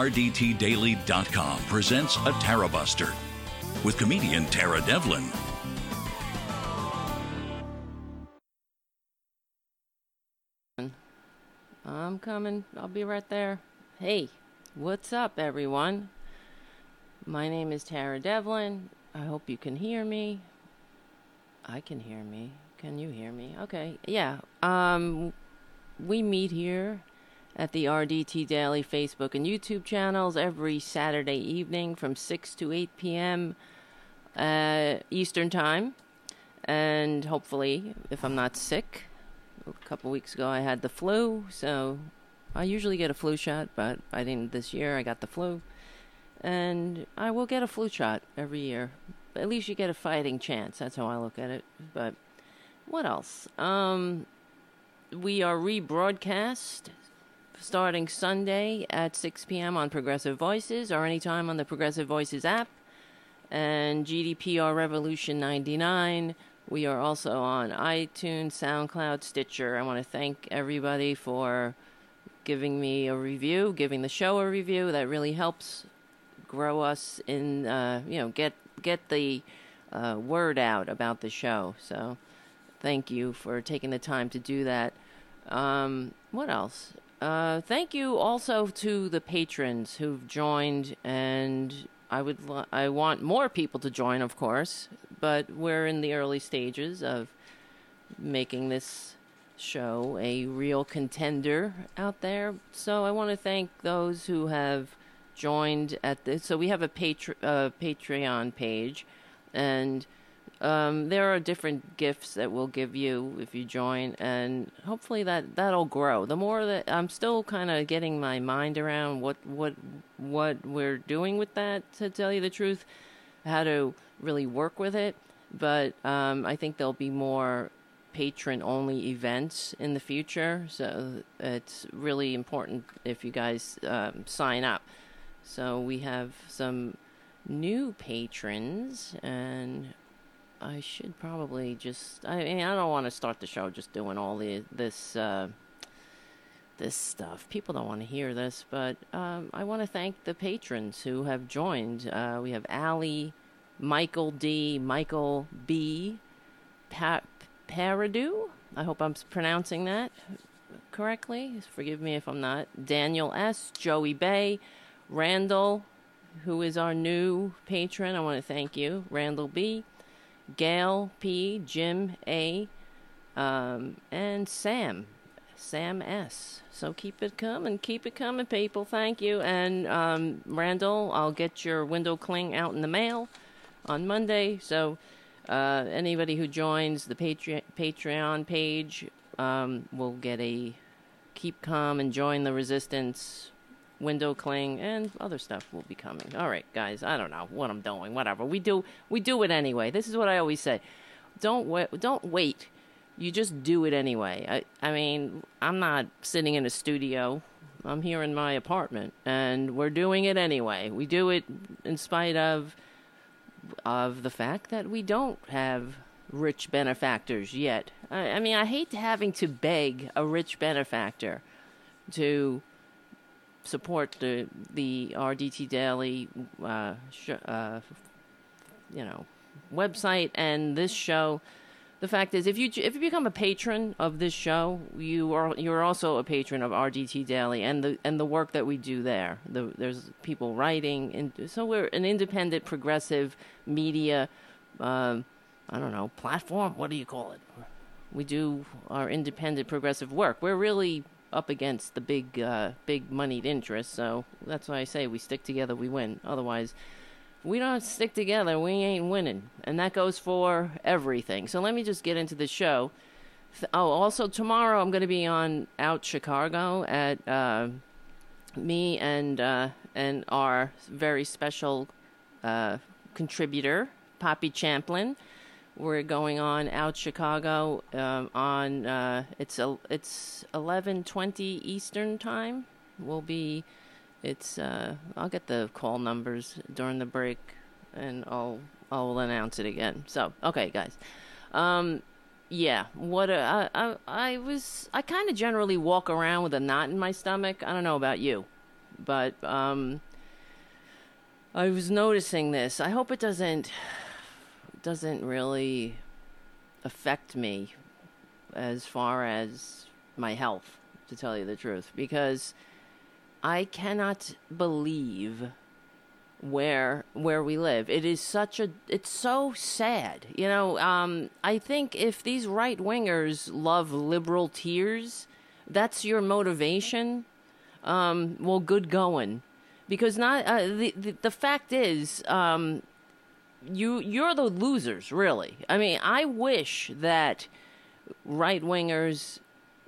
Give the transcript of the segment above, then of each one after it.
RDTDaily.com presents a Tara Buster with comedian Tara Devlin. I'm coming. I'll be right there. Hey, what's up, everyone? My name is Tara Devlin. I hope you can hear me. I can hear me. Can you hear me? Okay. Yeah. Um we meet here at the RDT Daily Facebook and YouTube channels every Saturday evening from 6 to 8 p.m. Uh, Eastern Time. And hopefully, if I'm not sick, a couple weeks ago I had the flu, so I usually get a flu shot, but I didn't this year. I got the flu. And I will get a flu shot every year. At least you get a fighting chance. That's how I look at it. But what else? Um, we are rebroadcast starting Sunday at 6 p.m. on Progressive Voices or anytime on the Progressive Voices app and GDPR Revolution 99. We are also on iTunes, SoundCloud, Stitcher. I want to thank everybody for giving me a review, giving the show a review. That really helps grow us in, uh, you know, get get the uh, word out about the show. So, thank you for taking the time to do that. Um, what else? Uh, thank you also to the patrons who've joined, and I would I want more people to join, of course, but we're in the early stages of making this show a real contender out there. So I want to thank those who have joined at this. So we have a Patre- uh, Patreon page, and um, there are different gifts that we'll give you if you join, and hopefully that that'll grow. The more that I'm still kind of getting my mind around what what what we're doing with that, to tell you the truth, how to really work with it. But um, I think there'll be more patron only events in the future, so it's really important if you guys um, sign up. So we have some new patrons and I should probably just. I mean, I don't want to start the show just doing all the this uh, this stuff. People don't want to hear this, but um, I want to thank the patrons who have joined. Uh, we have Allie, Michael D, Michael B, pa- Paradu. I hope I'm pronouncing that correctly. Forgive me if I'm not. Daniel S, Joey Bay, Randall, who is our new patron. I want to thank you, Randall B. Gail P, Jim A, um, and Sam, Sam S. So keep it coming, keep it coming, people. Thank you. And um, Randall, I'll get your window cling out in the mail on Monday. So uh, anybody who joins the Patre- Patreon page um, will get a keep calm and join the resistance window cling and other stuff will be coming. All right, guys, I don't know what I'm doing. Whatever. We do we do it anyway. This is what I always say. Don't wait don't wait. You just do it anyway. I I mean, I'm not sitting in a studio. I'm here in my apartment and we're doing it anyway. We do it in spite of of the fact that we don't have rich benefactors yet. I, I mean, I hate having to beg a rich benefactor to support the the RDT Daily, uh, sh- uh, you know, website and this show. The fact is, if you if you become a patron of this show, you are you're also a patron of RDT Daily and the and the work that we do there. The, there's people writing, and so we're an independent, progressive media. Um, I don't know platform. What do you call it? We do our independent, progressive work. We're really up against the big, uh, big moneyed interests. So that's why I say we stick together, we win. Otherwise, we don't stick together, we ain't winning. And that goes for everything. So let me just get into the show. Oh, also tomorrow I'm going to be on Out Chicago at uh, me and uh, and our very special uh, contributor Poppy Champlin. We're going on out Chicago um, on uh, it's a, it's eleven twenty Eastern time. We'll be it's uh, I'll get the call numbers during the break, and I'll I'll announce it again. So okay, guys. Um, yeah, what a, I I I was I kind of generally walk around with a knot in my stomach. I don't know about you. but um, I was noticing this. I hope it doesn't doesn't really affect me as far as my health, to tell you the truth, because I cannot believe where where we live. It is such a it's so sad. You know, um, I think if these right wingers love liberal tears, that's your motivation. Um, well, good going, because not uh, the, the the fact is, um, you you're the losers. Really, I mean, I wish that right wingers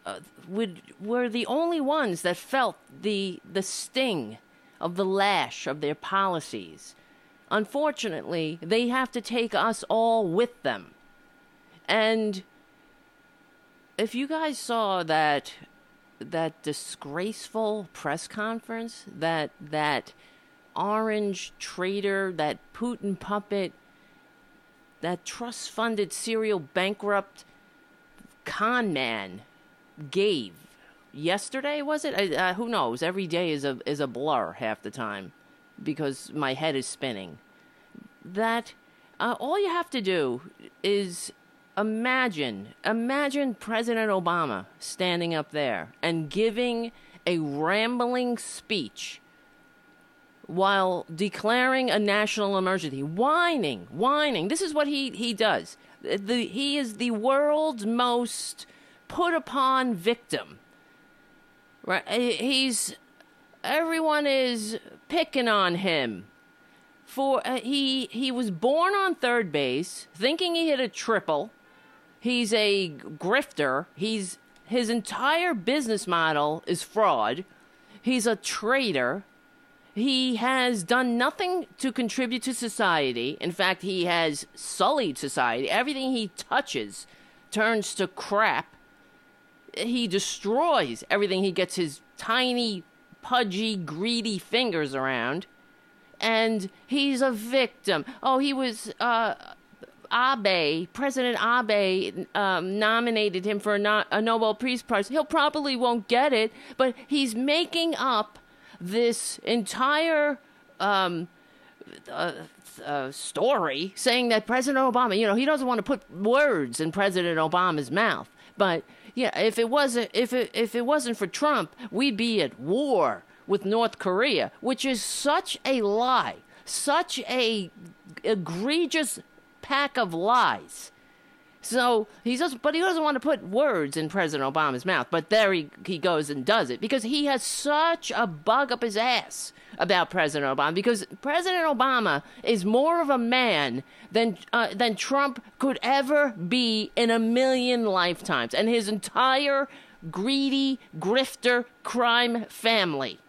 uh, would were the only ones that felt the the sting of the lash of their policies. Unfortunately, they have to take us all with them. And if you guys saw that that disgraceful press conference, that that orange traitor, that Putin puppet, that trust funded serial bankrupt con man gave. Yesterday was it? Uh, who knows? Every day is a is a blur half the time because my head is spinning. That uh, all you have to do is imagine imagine president obama standing up there and giving a rambling speech while declaring a national emergency whining whining this is what he he does the, he is the world's most put upon victim Right? He's everyone is picking on him for uh, he he was born on third base thinking he hit a triple. He's a grifter. He's his entire business model is fraud. He's a traitor. He has done nothing to contribute to society. In fact, he has sullied society. Everything he touches turns to crap he destroys everything he gets his tiny, pudgy, greedy fingers around. And he's a victim. Oh, he was uh, Abe, President Abe um, nominated him for a, no- a Nobel Peace Prize. He'll probably won't get it, but he's making up this entire um, uh, uh, story saying that President Obama, you know, he doesn't want to put words in President Obama's mouth, but yeah, if it wasn't if it if it wasn't for Trump, we'd be at war with North Korea, which is such a lie, such a egregious pack of lies. So he does, but he doesn't want to put words in President Obama's mouth. But there he, he goes and does it because he has such a bug up his ass about President Obama. Because President Obama is more of a man than uh, than Trump could ever be in a million lifetimes, and his entire greedy grifter crime family.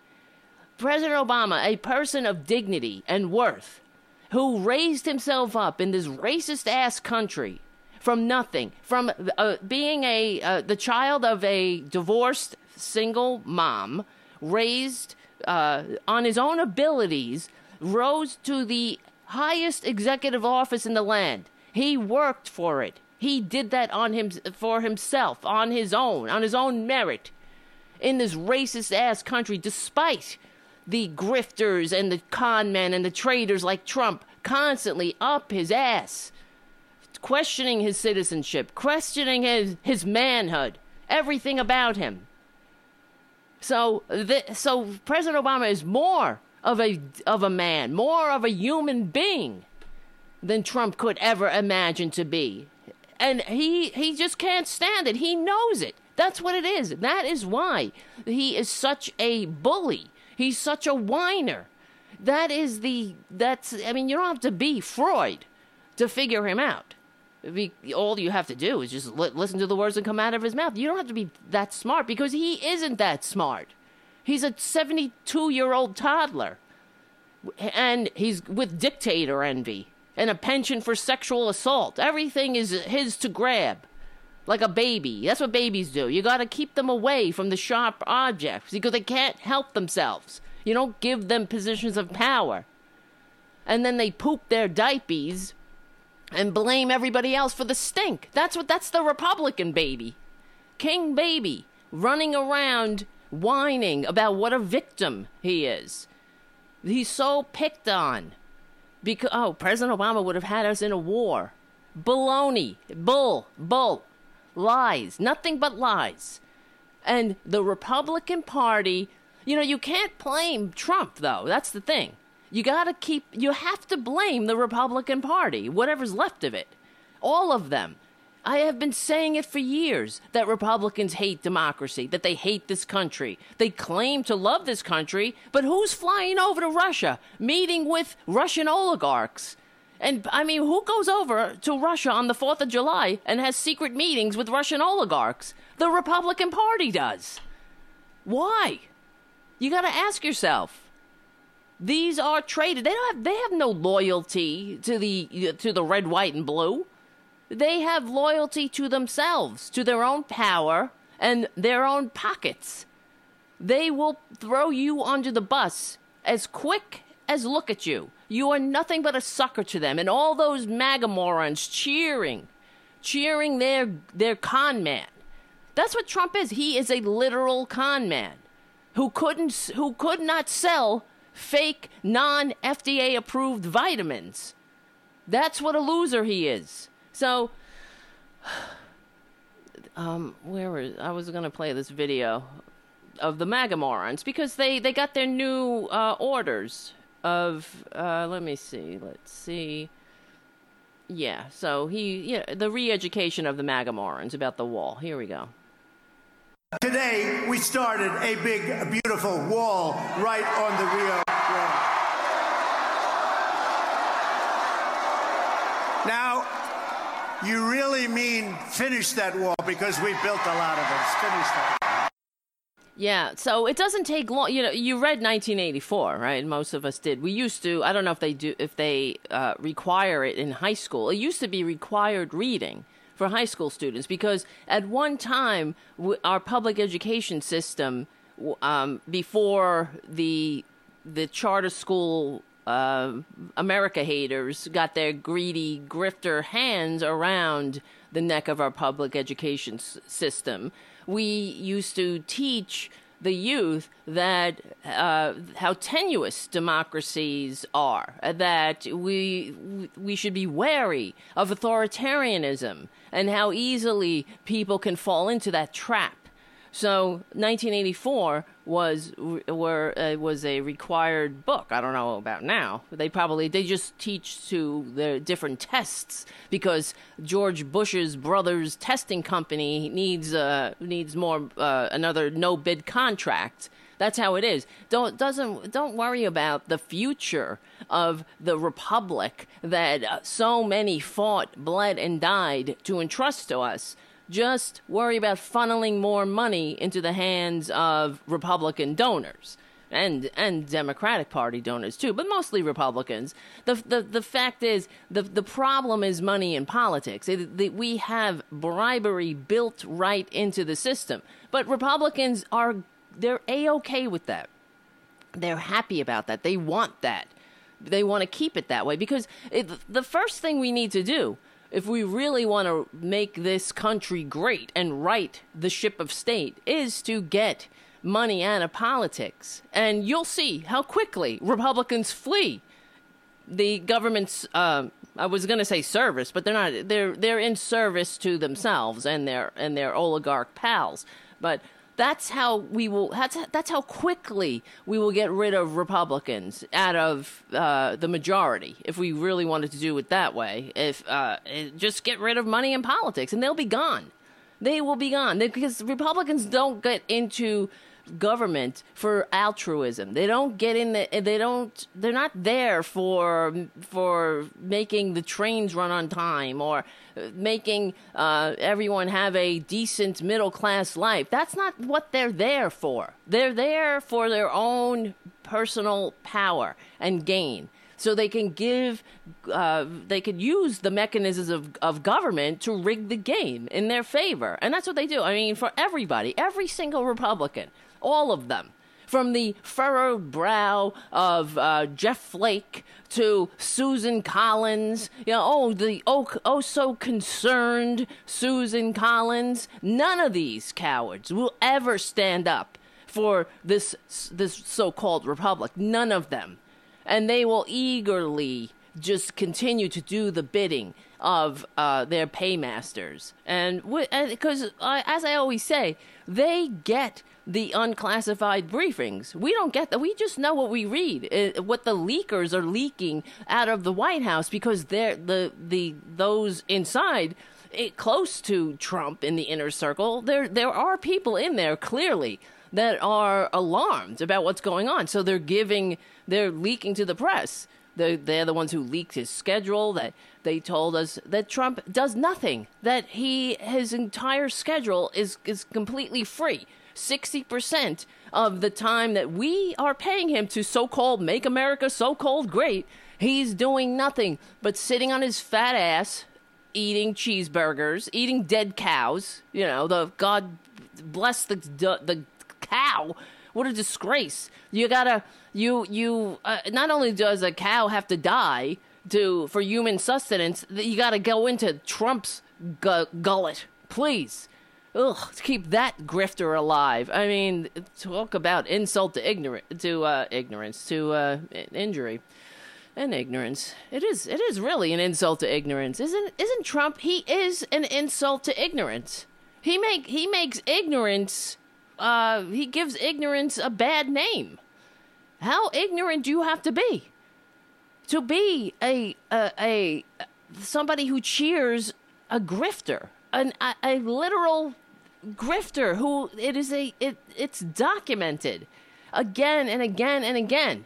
President Obama, a person of dignity and worth, who raised himself up in this racist ass country from nothing, from uh, being a uh, the child of a divorced single mom, raised uh, on his own abilities, rose to the highest executive office in the land. He worked for it. He did that on him for himself, on his own, on his own merit, in this racist ass country, despite the grifters and the con men and the traitors like Trump constantly up his ass questioning his citizenship, questioning his, his manhood, everything about him. So, so President Obama is more of a of a man, more of a human being than Trump could ever imagine to be, and he he just can't stand it. He knows it. That's what it is. That is why he is such a bully. He's such a whiner. That is the that's. I mean, you don't have to be Freud to figure him out be, all you have to do is just li- listen to the words that come out of his mouth. You don't have to be that smart because he isn't that smart. He's a 72 year old toddler. And he's with dictator envy and a penchant for sexual assault. Everything is his to grab. Like a baby. That's what babies do. You gotta keep them away from the sharp objects because they can't help themselves. You don't give them positions of power. And then they poop their diapers and blame everybody else for the stink. That's what that's the Republican baby. King baby running around whining about what a victim he is. He's so picked on. Because oh, President Obama would have had us in a war. Baloney, bull, bull, lies, nothing but lies. And the Republican Party, you know, you can't blame Trump though. That's the thing. You got to keep you have to blame the Republican Party, whatever's left of it. All of them. I have been saying it for years that Republicans hate democracy, that they hate this country. They claim to love this country, but who's flying over to Russia, meeting with Russian oligarchs? And I mean, who goes over to Russia on the 4th of July and has secret meetings with Russian oligarchs? The Republican Party does. Why? You got to ask yourself. These are traded. They don't have they have no loyalty to the to the red, white and blue. They have loyalty to themselves, to their own power and their own pockets. They will throw you under the bus as quick as look at you. You are nothing but a sucker to them. And all those MAGA morons cheering, cheering their, their con man. That's what Trump is. He is a literal con man who couldn't, who could not sell fake, non FDA approved vitamins. That's what a loser he is. So, um, where was I was gonna play this video of the MAGA morons because they they got their new uh, orders of uh, let me see, let's see. Yeah, so he yeah the re-education of the MAGA morons about the wall. Here we go. Today we started a big, beautiful wall right on the Rio Grande. Now, you really mean finish that wall because we built a lot of it. Finish that. Yeah, so it doesn't take long. You know, you read 1984, right? Most of us did. We used to. I don't know if they do, if they uh, require it in high school. It used to be required reading for high school students because at one time w- our public education system, um, before the the charter school uh, America haters got their greedy grifter hands around the neck of our public education s- system. We used to teach the youth that uh, how tenuous democracies are, that we we should be wary of authoritarianism, and how easily people can fall into that trap. So 1984 was uh, was a required book. I don't know about now. They probably they just teach to the different tests because George Bush's brother's testing company needs uh, needs more uh, another no bid contract. That's how it is. Don't doesn't don't worry about the future of the republic that uh, so many fought, bled, and died to entrust to us just worry about funneling more money into the hands of Republican donors and and Democratic Party donors too, but mostly Republicans. The the the fact is the the problem is money in politics. It, the, we have bribery built right into the system, but Republicans are they're a okay with that. They're happy about that. They want that. They want to keep it that way because it, the first thing we need to do if we really want to make this country great and right the ship of state, is to get money out of politics. And you'll see how quickly Republicans flee the government's. Uh, I was going to say service, but they're not. They're they're in service to themselves and their and their oligarch pals. But that's how we will. That's that's how quickly we will get rid of Republicans out of uh, the majority. If we really wanted to do it that way, if uh, just get rid of money in politics, and they'll be gone. They will be gone they, because Republicans don't get into government for altruism. They don't get in the, they don't they're not there for for making the trains run on time or making uh, everyone have a decent middle class life. That's not what they're there for. They're there for their own personal power and gain. So they can give, uh, they could use the mechanisms of, of government to rig the game in their favor. And that's what they do. I mean, for everybody, every single Republican all of them. From the furrowed brow of uh, Jeff Flake to Susan Collins, you know, oh, the oh, oh so concerned Susan Collins. None of these cowards will ever stand up for this this so-called republic. None of them, and they will eagerly just continue to do the bidding of uh, their paymasters, and because uh, as I always say, they get the unclassified briefings. We don't get that. We just know what we read, uh, what the leakers are leaking out of the White House because they're the the those inside. It, eh, close to Trump in the inner circle, there there are people in there clearly that are alarmed about what's going on. So they're giving, they're leaking to the press. They're, they're the ones who leaked his schedule. That they told us that Trump does nothing. That he his entire schedule is is completely free. Sixty percent of the time that we are paying him to so-called make America so-called great, he's doing nothing but sitting on his fat ass, eating cheeseburgers, eating dead cows. You know, the God bless the the cow. What a disgrace! You gotta you you. Uh, not only does a cow have to die to for human sustenance, you gotta go into Trump's gu- gullet, please. Ugh, to keep that grifter alive. I mean, talk about insult to ignorance, to uh, ignorance, to uh, injury, and ignorance. It is, it is really an insult to ignorance, isn't? Isn't Trump? He is an insult to ignorance. He make he makes ignorance uh, he gives ignorance a bad name. How ignorant do you have to be to be a a, a somebody who cheers a grifter, an, a, a literal grifter who it is a it it's documented again and again and again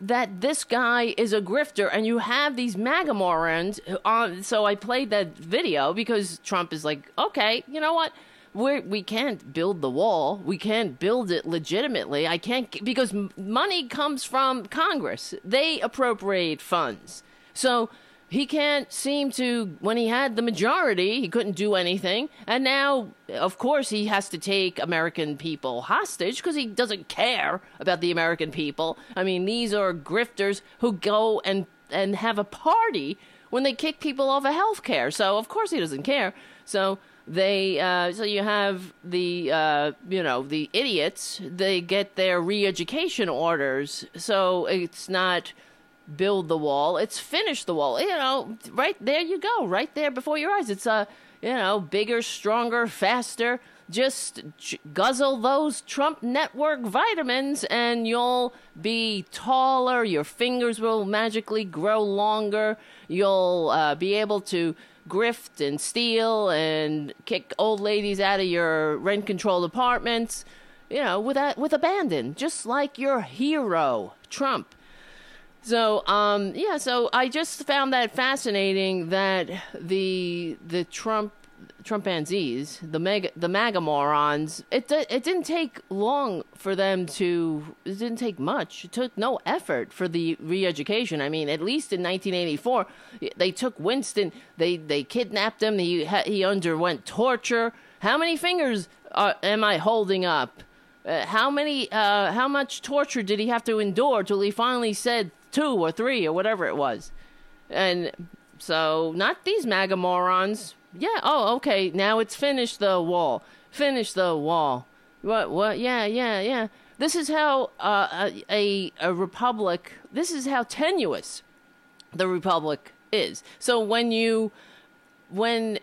that this guy is a grifter and you have these MAGA morons on uh, so I played that video because Trump is like, okay, you know what? we're, we can't build the wall. We can't build it legitimately. I can't because money comes from Congress. They appropriate funds. So he can't seem to when he had the majority, he couldn't do anything. And now, of course, he has to take American people hostage because he doesn't care about the American people. I mean, these are grifters who go and and have a party when they kick people off of health care. So, of course, he doesn't care. So, they uh, so you have the uh, you know the idiots they get their re-education orders so it's not build the wall it's finish the wall you know right there you go right there before your eyes it's a you know bigger stronger faster just guzzle those Trump network vitamins and you'll be taller. Your fingers will magically grow longer. You'll uh, be able to grift and steal and kick old ladies out of your rent controlled apartments, you know, with a, with abandon, just like your hero, Trump. So, um, yeah, so I just found that fascinating that the the Trump Trumpanzees, the mega, the MAGA morons, it it didn't take long for them to. It didn't take much. It took no effort for the re-education. I mean, at least in 1984, they took Winston. They they kidnapped him. He he underwent torture. How many fingers are, am I holding up? Uh, how many? Uh, how much torture did he have to endure till he finally said two or three or whatever it was? And so, not these MAGA morons. Yeah. Oh, okay. Now it's finished the wall. Finish the wall. What? What? Yeah. Yeah. Yeah. This is how uh, a a republic. This is how tenuous the republic is. So when you when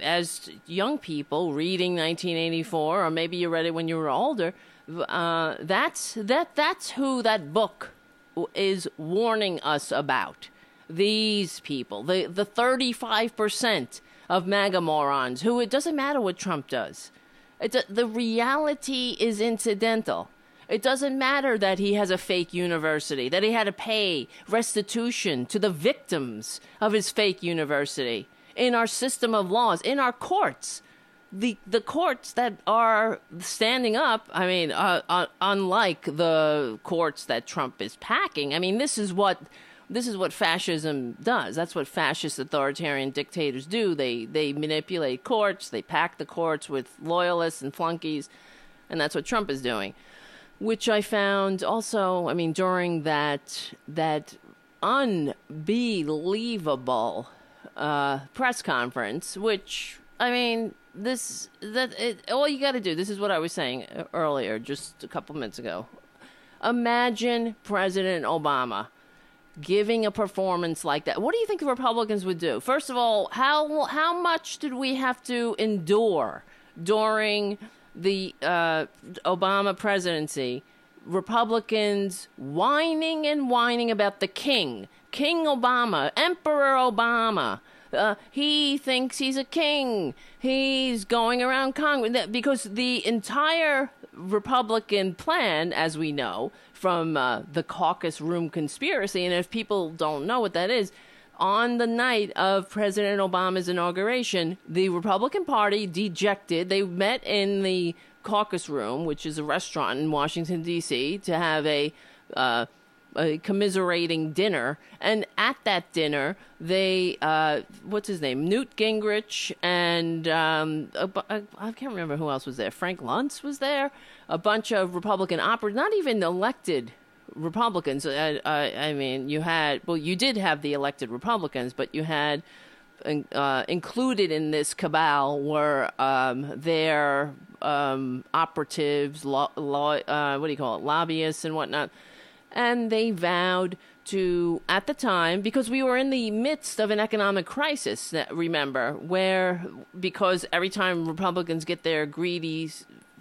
as young people reading 1984 or maybe you read it when you were older uh, that's that that's who that book is warning us about these people the the 35% of MAGA morons who it doesn't matter what Trump does. The reality is incidental. It doesn't matter that he has a fake university, that he had to pay restitution to the victims of his fake university in our system of laws, in our courts. The, the courts that are standing up, I mean, uh, uh, unlike the courts that Trump is packing, I mean, this is what this is what fascism does. That's what fascist authoritarian dictators do. They they manipulate courts, they pack the courts with loyalists and flunkies, and that's what Trump is doing. Which I found also, I mean, during that that unbelievable uh, press conference, which I mean, this that it, all you got to do. This is what I was saying uh, earlier, just a couple minutes ago. Imagine President Obama giving a performance like that. What do you think the Republicans would do? First of all, how how much did we have to endure during the uh, Obama presidency? Republicans whining and whining about the king, King Obama, Emperor Obama. Uh, he thinks he's a king. He's going around Congress because the entire Republican plan, as we know from uh, the caucus room conspiracy, and if people don't know what that is, on the night of President Obama's inauguration, the Republican Party dejected. They met in the caucus room, which is a restaurant in Washington D.C., to have a uh, a commiserating dinner. And at that dinner, they, uh, what's his name? Newt Gingrich and um, I can't remember who else was there. Frank Luntz was there. A bunch of Republican operators, not even elected Republicans. I, I, I, mean, you had, well, you did have the elected Republicans, but you had uh, included in this cabal were um, their um, operatives, law, law uh, what do you call it, lobbyists and whatnot and they vowed to, at the time, because we were in the midst of an economic crisis, remember, where because every time Republicans get their greedy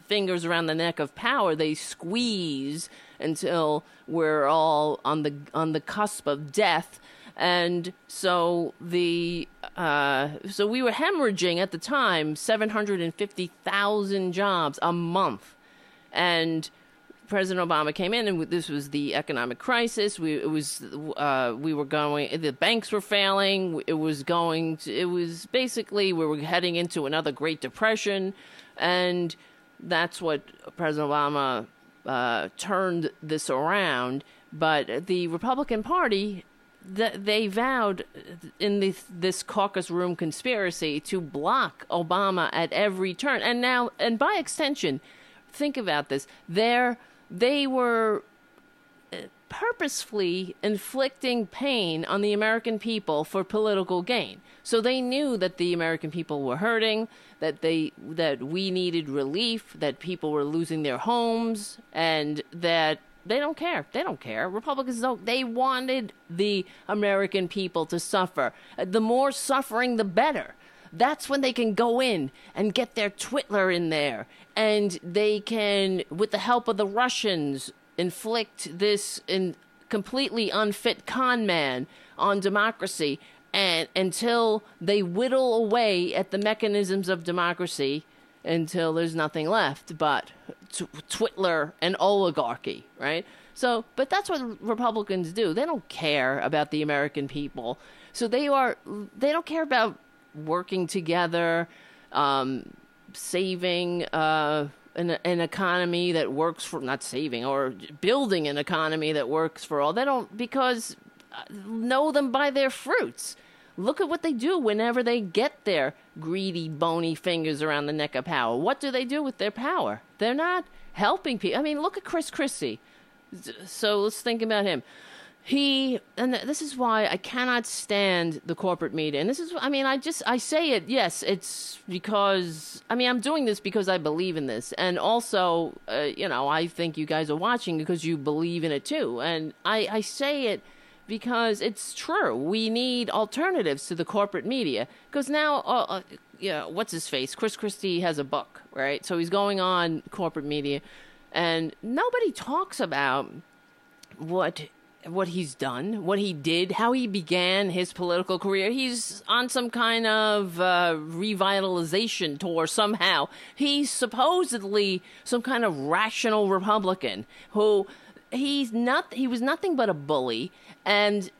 fingers around the neck of power, they squeeze until we're all on the on the cusp of death. And so the uh, so we were hemorrhaging at the time seven hundred and fifty thousand jobs a month, and President Obama came in, and this was the economic crisis. We it was uh, we were going. The banks were failing. It was going. To, it was basically we were heading into another Great Depression, and that's what President Obama uh, turned this around. But the Republican Party, they vowed in this, this caucus room conspiracy to block Obama at every turn, and now, and by extension, think about this. They're they were uh, purposefully inflicting pain on the American people for political gain. So they knew that the American people were hurting, that they that we needed relief, that people were losing their homes, and that they don't care. They don't care. Republicans don't. They wanted the American people to suffer. The more suffering, the better. That's when they can go in and get their Twitler in there and they can, with the help of the Russians, inflict this in completely unfit con man on democracy and until they whittle away at the mechanisms of democracy until there's nothing left but t- Twitler and oligarchy, right? So, but that's what Republicans do. They don't care about the American people. So they are they don't care about working together, um, saving uh, an, an economy that works for not saving or building an economy that works for all. They don't because uh, know them by their fruits. Look at what they do whenever they get their greedy, bony fingers around the neck of power. What do they do with their power? They're not helping people. I mean, look at Chris Christie. So let's think about him he and this is why I cannot stand the corporate media. And this is I mean I just I say it yes, it's because I mean I'm doing this because I believe in this. And also uh, you know, I think you guys are watching because you believe in it too. And I I say it because it's true. We need alternatives to the corporate media because now uh, uh, yeah, what's his face? Chris Christie has a book, right? So he's going on corporate media and nobody talks about what what he's done, what he did, how he began his political career. He's on some kind of uh, revitalization tour somehow. He's supposedly some kind of rational Republican who he's not. He was nothing but a bully, and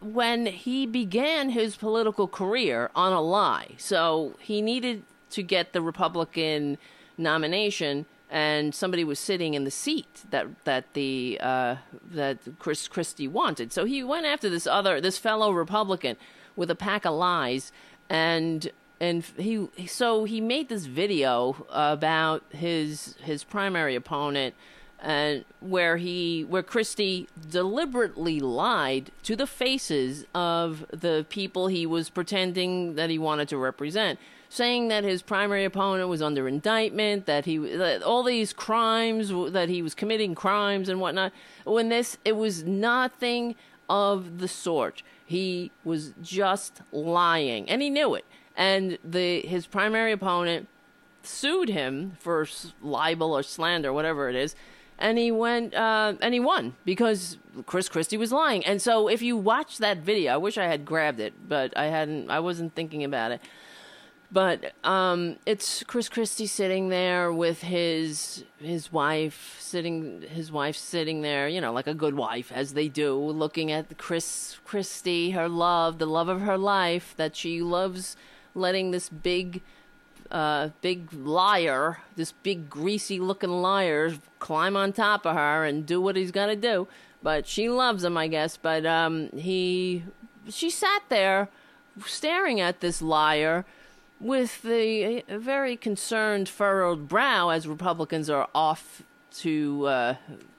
when he began his political career on a lie, so he needed to get the Republican nomination and somebody was sitting in the seat that that the uh, that Chris Christie wanted. So he went after this other this fellow Republican with a pack of lies, and and he so he made this video about his his primary opponent and where he where Christie deliberately lied to the faces of the people he was pretending that he wanted to represent saying that his primary opponent was under indictment that he that all these crimes that he was committing crimes and whatnot when this it was nothing of the sort he was just lying and he knew it and the his primary opponent sued him for libel or slander whatever it is and he went uh, and he won because Chris Christie was lying. And so if you watch that video, I wish I had grabbed it, but I hadn't. I wasn't thinking about it. But um, it's Chris Christie sitting there with his his wife sitting his wife sitting there, you know, like a good wife as they do, looking at Chris Christie, her love, the love of her life that she loves letting this big uh, big liar, this big greasy looking liar, climb on top of her and do what he's to do. But she loves him, I guess. But um, he, she sat there staring at this liar with the very concerned, furrowed brow, as Republicans are off to uh,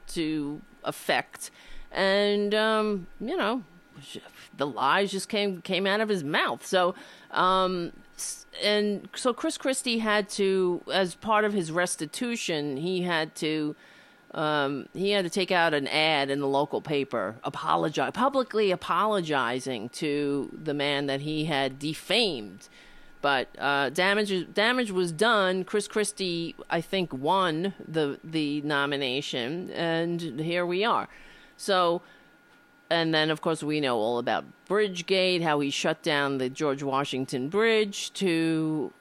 to affect, and um, you know, the lies just came came out of his mouth. So um, and so Chris Christie had to, as part of his restitution, he had to. Um, he had to take out an ad in the local paper, apologize publicly apologizing to the man that he had defamed. But uh, damage damage was done. Chris Christie, I think, won the the nomination, and here we are. So and then, of course, we know all about Bridgegate, how he shut down the George Washington Bridge to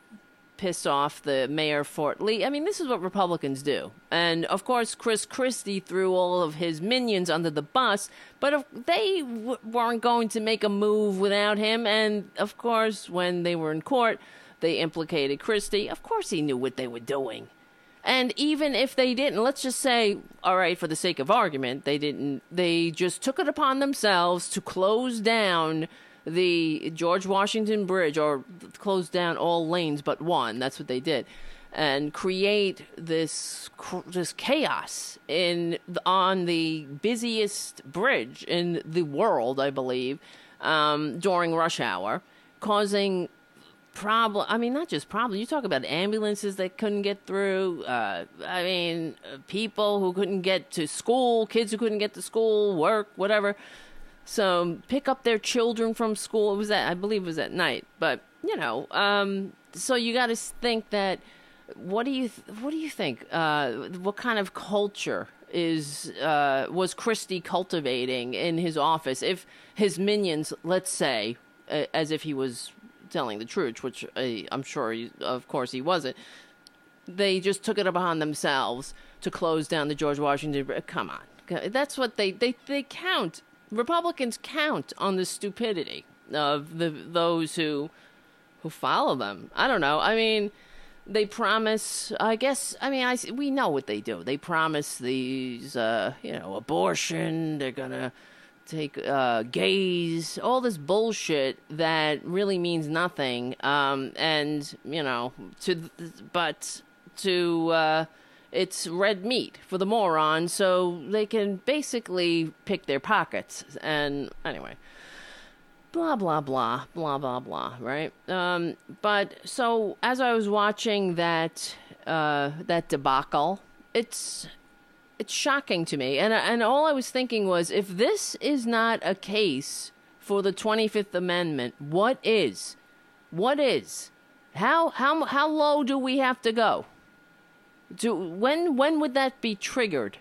piss off the mayor Fort Lee. I mean, this is what Republicans do. And of course, Chris Christie threw all of his minions under the bus, but they w- weren't going to make a move without him. And of course, when they were in court, they implicated Christie. Of course, he knew what they were doing. And even if they didn't, let's just say, all right, for the sake of argument, they didn't, they just took it upon themselves to close down the George Washington Bridge or close down all lanes but one. That's what they did. And create this this chaos in on the busiest bridge in the world, I believe, um, during rush hour, causing problem. I mean, not just problem. You talk about ambulances that couldn't get through. Uh, I mean, uh, people who couldn't get to school, kids who couldn't get to school, work, whatever. So pick up their children from school. It was at, I believe, it was at night. But you know, um, so you got to think that. What do you th- What do you think? Uh, what kind of culture is uh, was Christie cultivating in his office? If his minions, let's say, uh, as if he was telling the truth, which I, am sure, he, of course, he wasn't. They just took it upon themselves to close down the George Washington. Come on, that's what they they they count. Republicans count on the stupidity of the those who who follow them. I don't know. I mean, they promise. I guess. I mean, I we know what they do. They promise these, uh, you know, abortion. They're gonna take uh, gays, all this bullshit that really means nothing. Um, and you know, to but to uh, it's red meat for the moron, so they can basically pick their pockets. And anyway, blah blah blah blah blah blah. Right? Um, but so as I was watching that uh, that debacle, it's it's shocking to me. And and all I was thinking was if this is not a case for the 25th amendment, what is? What is? How how how low do we have to go? Do when when would that be triggered?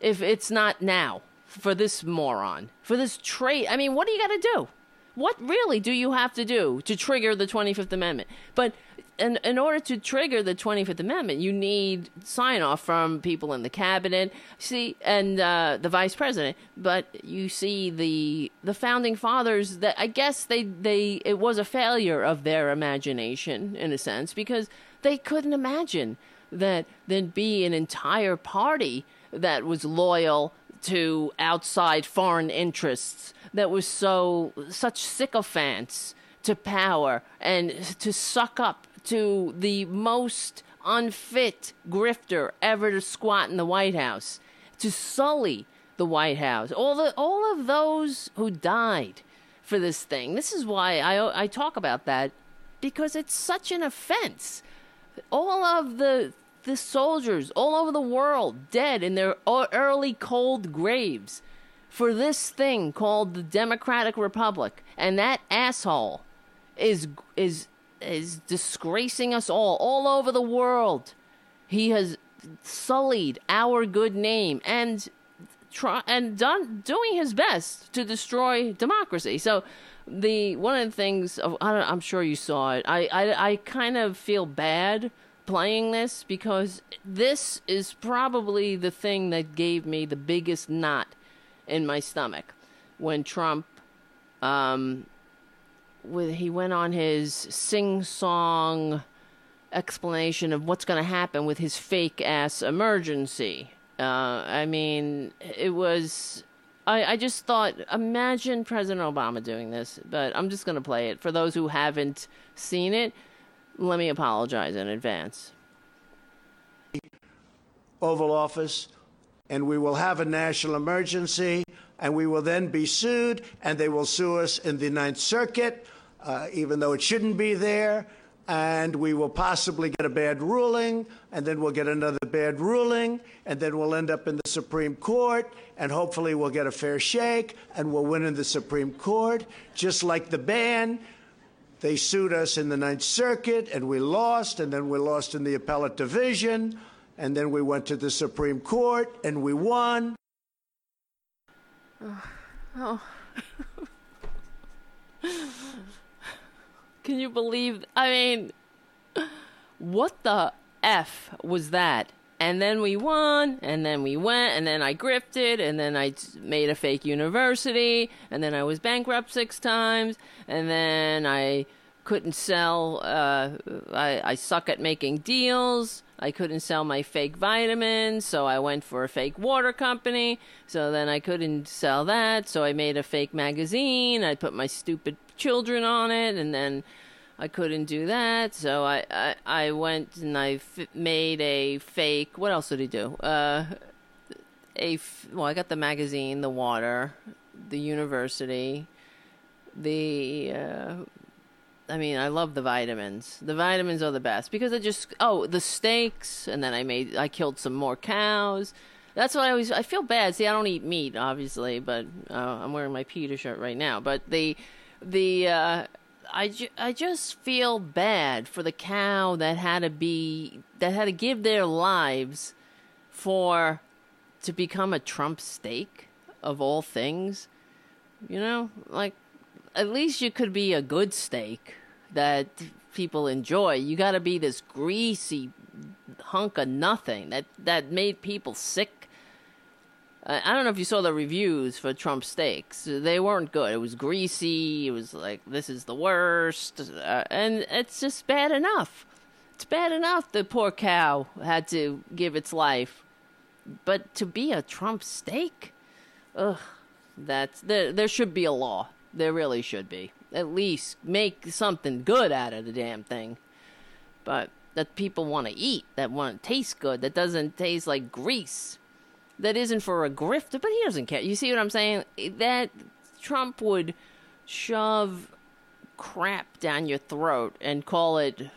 If it's not now for this moron, for this trait. I mean, what do you got to do? What really do you have to do to trigger the 25th amendment? But in, in order to trigger the 25th Amendment, you need sign off from people in the cabinet, see, and uh, the vice president. But you see the the founding fathers that I guess they they it was a failure of their imagination in a sense because they couldn't imagine that there'd be an entire party that was loyal to outside foreign interests that was so such sycophants to power and to suck up to the most unfit grifter ever to squat in the White House to sully the White House. All the all of those who died for this thing. This is why I I talk about that because it's such an offense. All of the the soldiers all over the world dead in their early cold graves for this thing called the Democratic Republic, and that asshole is is is disgracing us all all over the world. He has sullied our good name and try and done doing his best to destroy democracy. So the one of the things I am sure you saw it. I, I I kind of feel bad playing this because this is probably the thing that gave me the biggest knot in my stomach when Trump um with he went on his sing song explanation of what's going to happen with his fake ass emergency. Uh, I mean, it was. I, I just thought, imagine President Obama doing this, but I'm just going to play it. For those who haven't seen it, let me apologize in advance. Oval Office, and we will have a national emergency, and we will then be sued, and they will sue us in the Ninth Circuit, uh, even though it shouldn't be there and we will possibly get a bad ruling, and then we'll get another bad ruling, and then we'll end up in the Supreme Court, and hopefully we'll get a fair shake, and we'll win in the Supreme Court, just like the ban. They sued us in the Ninth Circuit, and we lost, and then we lost in the appellate division, and then we went to the Supreme Court, and we won. Oh. oh. Can you believe? I mean, what the F was that? And then we won, and then we went, and then I grifted, and then I made a fake university, and then I was bankrupt six times, and then I couldn't sell. Uh, I, I suck at making deals. I couldn't sell my fake vitamins, so I went for a fake water company. So then I couldn't sell that, so I made a fake magazine. I put my stupid children on it, and then I couldn't do that. So I, I, I went and I f- made a fake. What else did he do? Uh, a f- well, I got the magazine, the water, the university, the. Uh, I mean, I love the vitamins. The vitamins are the best because it just oh the steaks, and then I made I killed some more cows. That's what I always I feel bad. See, I don't eat meat, obviously, but uh, I'm wearing my Peter shirt right now. But the the uh, I, ju- I just feel bad for the cow that had to be that had to give their lives for to become a Trump steak of all things. You know, like at least you could be a good steak that people enjoy. You got to be this greasy hunk of nothing that that made people sick I don't know if you saw the reviews for Trump steaks. They weren't good. It was greasy. It was like this is the worst, uh, and it's just bad enough. It's bad enough the poor cow had to give its life, but to be a Trump steak, ugh, that's there. There should be a law. There really should be. At least make something good out of the damn thing. But that people want to eat, that want to taste good, that doesn't taste like grease that isn't for a grift, but he doesn't care. You see what I'm saying? That Trump would shove crap down your throat and call it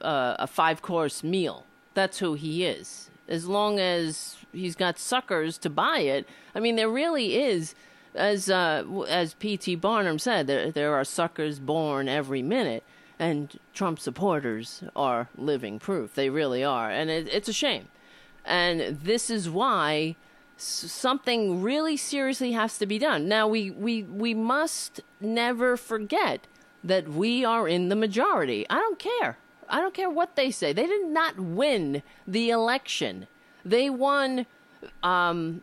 uh, a five course meal. That's who he is. As long as he's got suckers to buy it, I mean, there really is, as uh, as P.T. Barnum said, there there are suckers born every minute, and Trump supporters are living proof. They really are, and it, it's a shame. And this is why something really seriously has to be done. Now we we we must never forget that we are in the majority. I don't care. I don't care what they say. They did not win the election. They won um,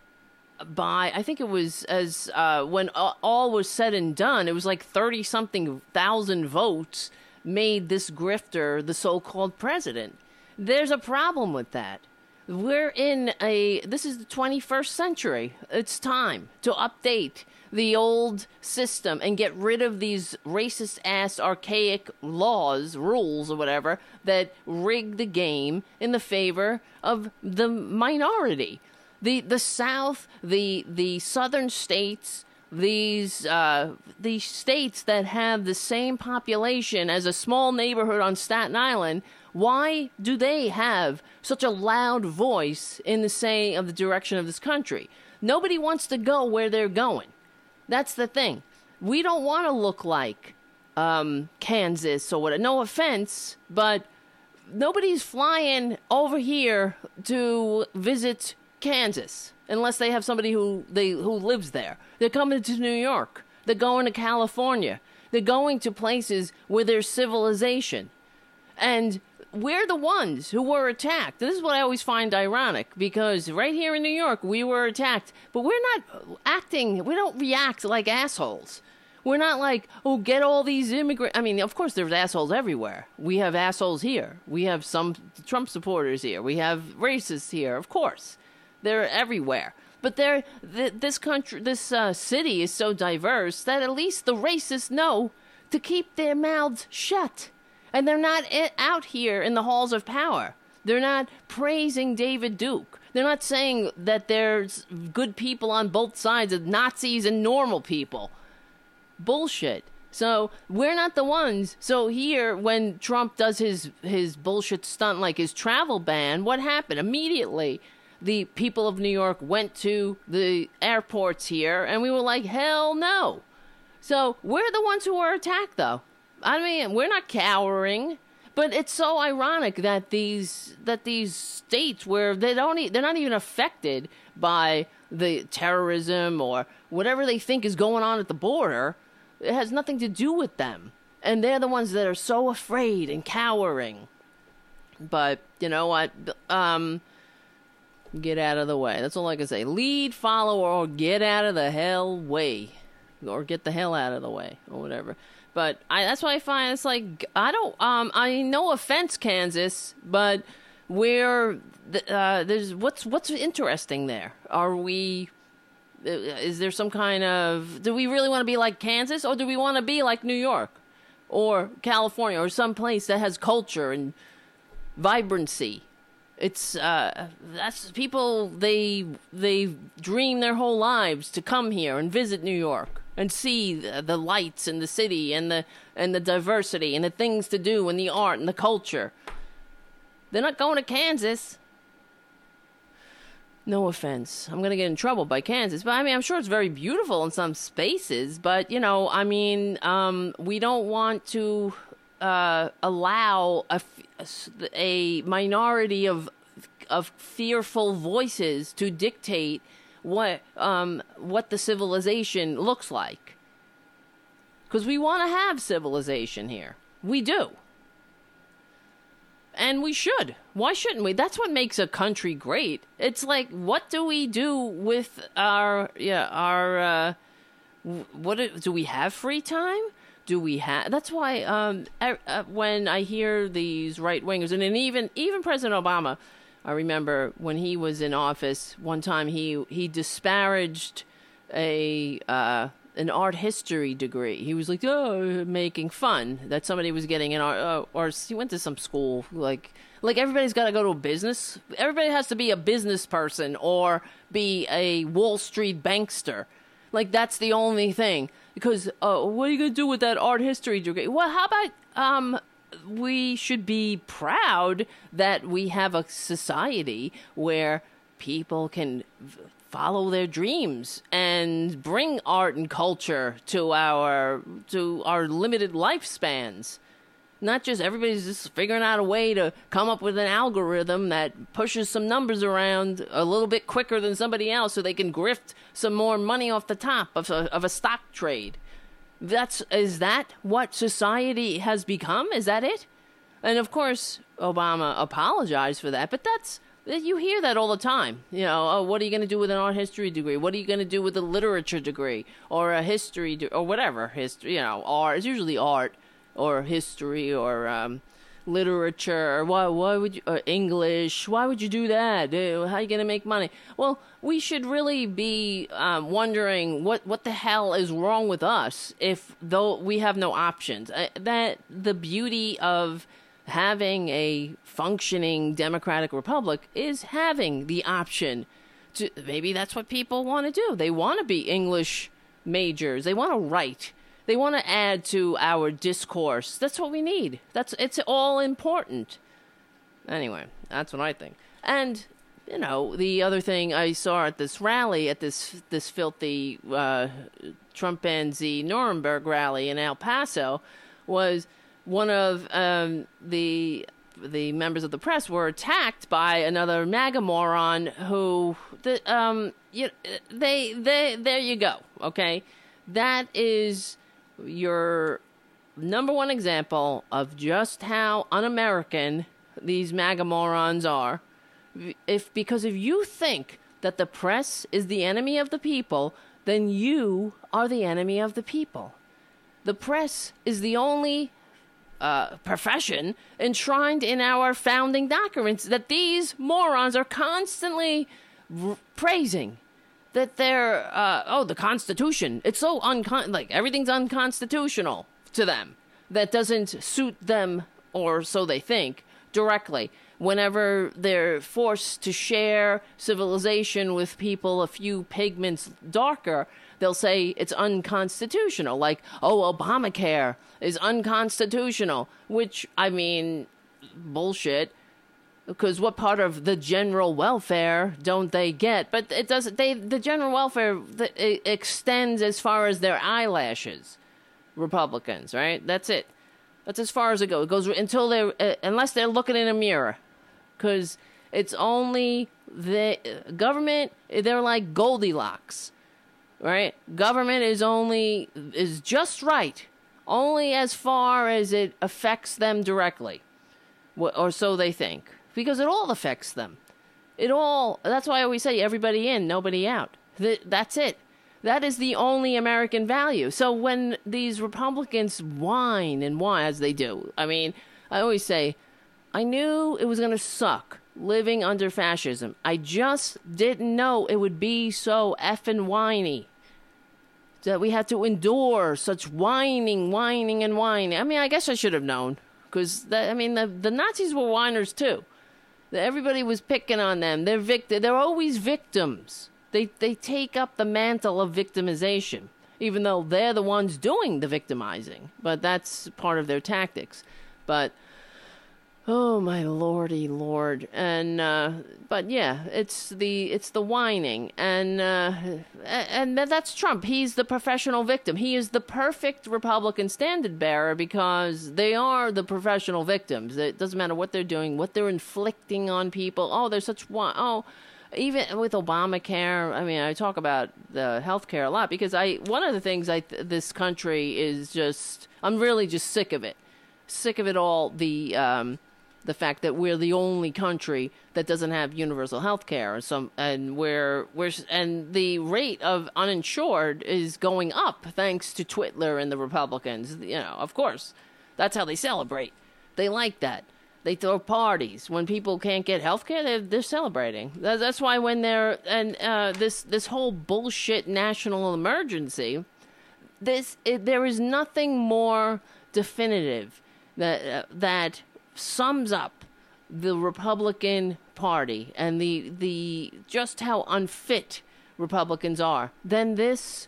by I think it was as uh, when all was said and done, it was like thirty something thousand votes made this grifter the so-called president. There's a problem with that. We're in a this is the 21st century. It's time to update the old system and get rid of these racist ass archaic laws, rules or whatever that rig the game in the favor of the minority. the the South, the the southern states, these uh, these states that have the same population as a small neighborhood on Staten Island, why do they have such a loud voice in the saying of the direction of this country? Nobody wants to go where they're going. That's the thing. We don't want to look like um, Kansas or what. No offense, but nobody's flying over here to visit Kansas unless they have somebody who they who lives there. They're coming to New York. They're going to California. They're going to places where there's civilization. And we're the ones who were attacked. This is what I always find ironic because right here in New York, we were attacked, but we're not acting, we don't react like assholes. We're not like, oh, get all these immigrants. I mean, of course, there's assholes everywhere. We have assholes here. We have some Trump supporters here. We have racists here, of course. They're everywhere. But they're, th- this country, this uh, city is so diverse that at least the racists know to keep their mouths shut. And they're not out here in the halls of power. They're not praising David Duke. They're not saying that there's good people on both sides of Nazis and normal people. Bullshit. So we're not the ones. So here, when Trump does his his bullshit stunt like his travel ban, what happened immediately? The people of New York went to the airports here, and we were like, hell no. So we're the ones who were attacked, though. I mean, we're not cowering, but it's so ironic that these that these states where they don't they're not even affected by the terrorism or whatever they think is going on at the border, it has nothing to do with them. And they're the ones that are so afraid and cowering. But you know what? Um, get out of the way. That's all I can say. Lead, follow, or get out of the hell way, or get the hell out of the way, or whatever. But I, that's why I find it's like I don't. Um, I no offense, Kansas, but where uh, there's what's what's interesting there? Are we? Uh, is there some kind of? Do we really want to be like Kansas, or do we want to be like New York, or California, or some place that has culture and vibrancy? It's uh, that's people they they dream their whole lives to come here and visit New York and see the, the lights in the city and the and the diversity and the things to do and the art and the culture. They're not going to Kansas. No offense. I'm going to get in trouble by Kansas. But I mean, I'm sure it's very beautiful in some spaces. But, you know, I mean, um, we don't want to uh, allow a, a minority of, of fearful voices to dictate what um, what the civilization looks like. Because we want to have civilization here. We do. And we should. Why shouldn't we? That's what makes a country great. It's like, what do we do with our, yeah, our, uh, what do we have free time? Do we have? That's why um, uh, when I hear these right wingers, and then even even President Obama, I remember when he was in office, one time he he disparaged a uh, an art history degree. He was like, "Oh, making fun that somebody was getting an art," uh, or he went to some school like like everybody's got to go to a business. Everybody has to be a business person or be a Wall Street bankster. Like that's the only thing. Because uh, what are you gonna do with that art history degree? Well, how about um, we should be proud that we have a society where people can follow their dreams and bring art and culture to our to our limited lifespans. Not just everybody's just figuring out a way to come up with an algorithm that pushes some numbers around a little bit quicker than somebody else so they can grift some more money off the top of a, of a stock trade that's is that what society has become? Is that it? And of course, Obama apologized for that, but that's you hear that all the time. You know, oh, what are you going to do with an art history degree? What are you going to do with a literature degree or a history de- or whatever history? You know, art. It's usually art or history or um, literature. Why? Why would you? Uh, English? Why would you do that? How are you going to make money? Well, we should really be um, wondering what what the hell is wrong with us if though we have no options. Uh, that the beauty of having a functioning democratic republic is having the option to, maybe that's what people want to do. They want to be English majors. They want to write. They want to add to our discourse. That's what we need. That's it's all important. Anyway, that's what I think. And you know, the other thing I saw at this rally, at this this filthy uh, Trumpanzee Nuremberg rally in El Paso, was one of um, the the members of the press were attacked by another MAGA moron who the um you, they they there you go okay that is your number one example of just how un-American these MAGA morons are if because if you think that the press is the enemy of the people then you are the enemy of the people the press is the only uh, profession enshrined in our founding documents that these morons are constantly r- praising. That they're, uh, oh, the Constitution. It's so uncon, like, everything's unconstitutional to them. That doesn't suit them, or so they think, directly. Whenever they're forced to share civilization with people a few pigments darker, they'll say it's unconstitutional. Like, oh, Obamacare is unconstitutional, which, I mean, bullshit. Because what part of the general welfare don't they get? But it doesn't. They the general welfare it extends as far as their eyelashes. Republicans, right? That's it. That's as far as it goes. It goes until they're uh, unless they're looking in a mirror, because it's only the government. They're like Goldilocks right? Government is only is just right, only as far as it affects them directly, or so they think, because it all affects them. It all. That's why I always say everybody in, nobody out. That's it. That is the only American value. So when these Republicans whine and whine as they do, I mean, I always say, I knew it was going to suck living under fascism. I just didn't know it would be so effing whiny that we had to endure such whining, whining, and whining. I mean, I guess I should have known because I mean the the Nazis were whiners too. Everybody was picking on them. They're vict- They're always victims. They they take up the mantle of victimization, even though they're the ones doing the victimizing. But that's part of their tactics. But Oh my lordy lord, and uh, but yeah, it's the it's the whining, and uh, and that's Trump. He's the professional victim. He is the perfect Republican standard bearer because they are the professional victims. It doesn't matter what they're doing, what they're inflicting on people. Oh, they're such oh. Even with Obamacare, I mean, I talk about the healthcare a lot because I one of the things I this country is just I'm really just sick of it, sick of it all. The um, the fact that we're the only country that doesn't have universal health care and some and we're we're and the rate of uninsured is going up thanks to Twitler and the Republicans you know of course. That's how they celebrate. They like that. They throw parties. When people can't get health care they're, they're celebrating. That's why when they're and uh, this this whole bullshit national emergency this it, there is nothing more definitive that uh, that sums up the Republican Party and the the just how unfit Republicans are, then this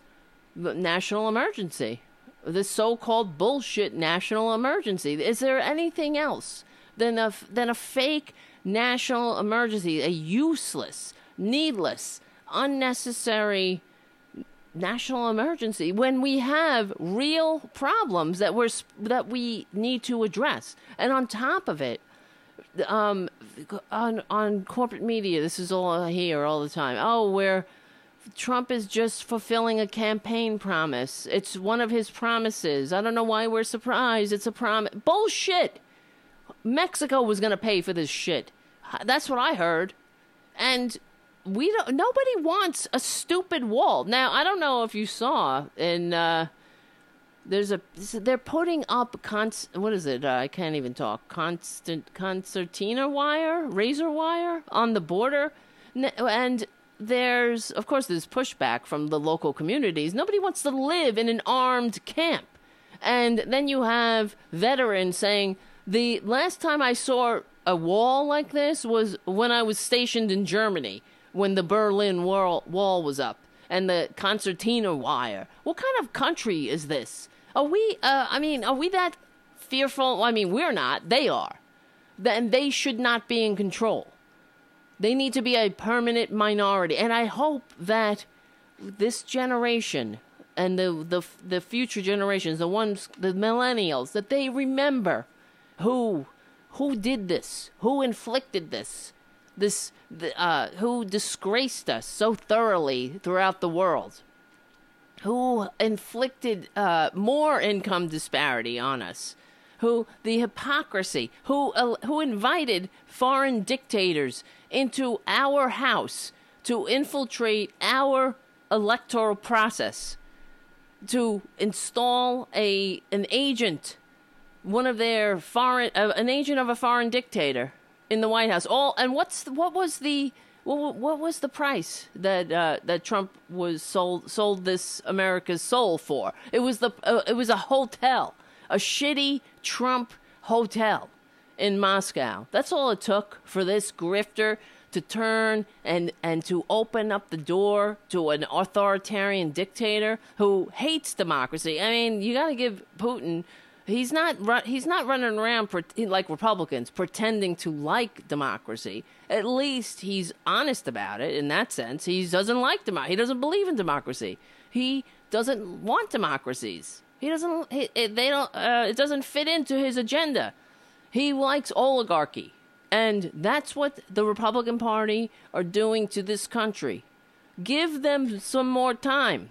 national emergency, this so-called bullshit national emergency. Is there anything else than a than a fake national emergency, a useless, needless, unnecessary national emergency when we have real problems that we're that we need to address. And on top of it um, on on corporate media this is all I hear all the time. Oh where Trump is just fulfilling a campaign promise. It's one of his promises. I don't know why we're surprised. It's a promise bullshit. Mexico was going to pay for this shit. That's what i heard. And we don't nobody wants a stupid wall. Now, I don't know if you saw in uh there's a they're putting up const, what is it? Uh, I can't even talk. Constant concertina wire, razor wire on the border and there's of course there's pushback from the local communities. Nobody wants to live in an armed camp. And then you have veterans saying the last time I saw a wall like this was when I was stationed in Germany when the Berlin Wall, was up and the concertina wire. What kind of country is this? Are we, uh, I mean, are we that fearful? I mean, we're not. They are. Then they should not be in control. They need to be a permanent minority. And I hope that this generation and the, the, the future generations, the ones, the millennials, that they remember who, who did this, who inflicted this, this, uh, who disgraced us so thoroughly throughout the world, who inflicted uh, more income disparity on us, who the hypocrisy, who uh, who invited foreign dictators into our house to infiltrate our electoral process, to install a an agent, one of their foreign, uh, an agent of a foreign dictator in the White House. All and what's what was the what, what was the price that uh, that Trump was sold sold this America's soul for? It was the uh, it was a hotel, a shitty Trump hotel in Moscow. That's all it took for this grifter to turn and and to open up the door to an authoritarian dictator who hates democracy. I mean, you got to give Putin He's not he's not running around like Republicans pretending to like democracy. At least he's honest about it in that sense. He doesn't like democracy. He doesn't believe in democracy. He doesn't want democracies. He doesn't. He, they don't. Uh, it doesn't fit into his agenda. He likes oligarchy, and that's what the Republican Party are doing to this country. Give them some more time.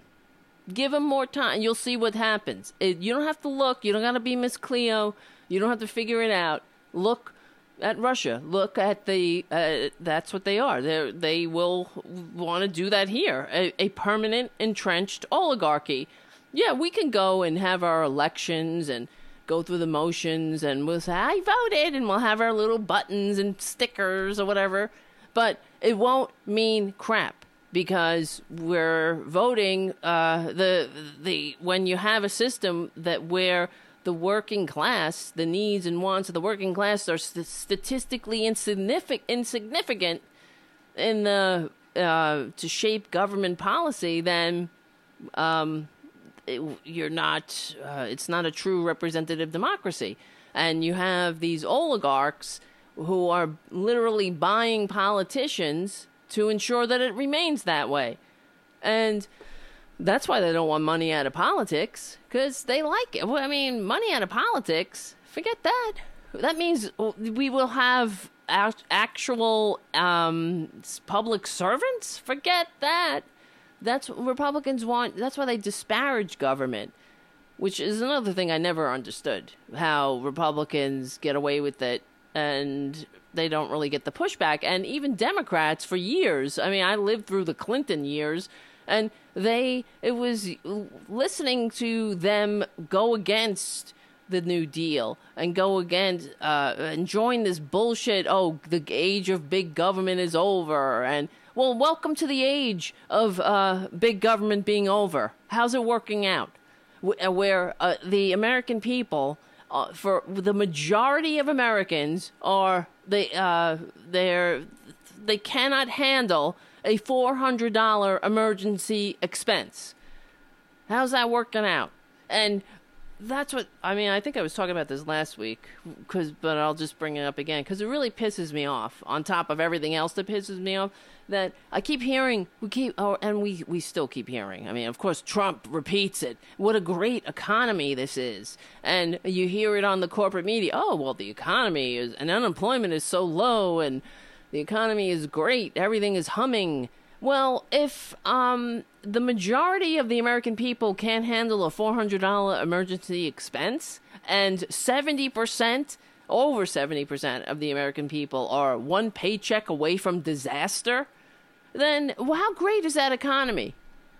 Give them more time. You'll see what happens. It, you don't have to look. You don't got to be Miss Cleo. You don't have to figure it out. Look at Russia. Look at the. Uh, that's what they are. They they will want to do that here. A, a permanent entrenched oligarchy. Yeah, we can go and have our elections and go through the motions and we'll say I voted and we'll have our little buttons and stickers or whatever. But it won't mean crap because we're voting uh, the the when you have a system that where the working class, the needs and wants of the working class are st- statistically insignificant, insignificant in the uh, to shape government policy, then um, it, you're not. Uh, it's not a true representative democracy, and you have these oligarchs who are literally buying politicians to ensure that it remains that way. And that's why they don't want money out of politics because they like it. Well, I mean, money out of politics, forget that. That means we will have actual um, public servants. Forget that. That's what Republicans want. That's why they disparage government, which is another thing I never understood. How Republicans get away with it and they don't really get the pushback. And even Democrats for years, I mean, I lived through the Clinton years, and they, it was listening to them go against the New Deal and go against uh, and join this bullshit. Oh, the age of big government is over, and well, welcome to the age of uh, big government being over. How's it working out? Where uh, the American people, uh, for the majority of Americans, are they uh, they're they cannot handle a four hundred dollar emergency expense. How's that working out? And that's what I mean. I think I was talking about this last week, cause, but I'll just bring it up again because it really pisses me off. On top of everything else that pisses me off, that I keep hearing, we keep, oh, and we we still keep hearing. I mean, of course, Trump repeats it. What a great economy this is, and you hear it on the corporate media. Oh, well, the economy is, and unemployment is so low, and the economy is great. Everything is humming. Well, if um, the majority of the American people can't handle a $400 emergency expense, and 70%, over 70% of the American people are one paycheck away from disaster, then well, how great is that economy?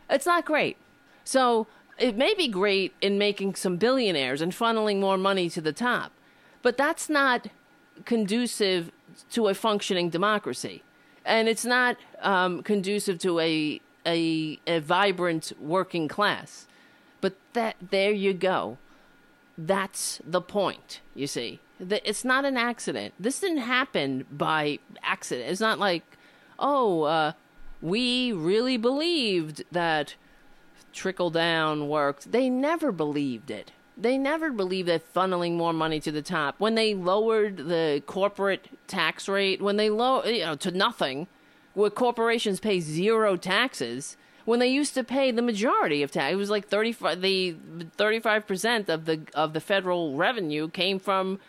It's not great. So it may be great in making some billionaires and funneling more money to the top, but that's not conducive to a functioning democracy and it's not um, conducive to a, a a vibrant working class. But that there you go. That's the point. You see, it's not an accident. This didn't happen by accident. It's not like, oh, uh, we really believed that trickle down worked. They never believed it. They never believed that funneling more money to the top. When they lowered the corporate tax rate, when they low, you know, to nothing, where corporations pay zero taxes, when they used to pay the majority of tax, it was like thirty five. The thirty five percent of the of the federal revenue came from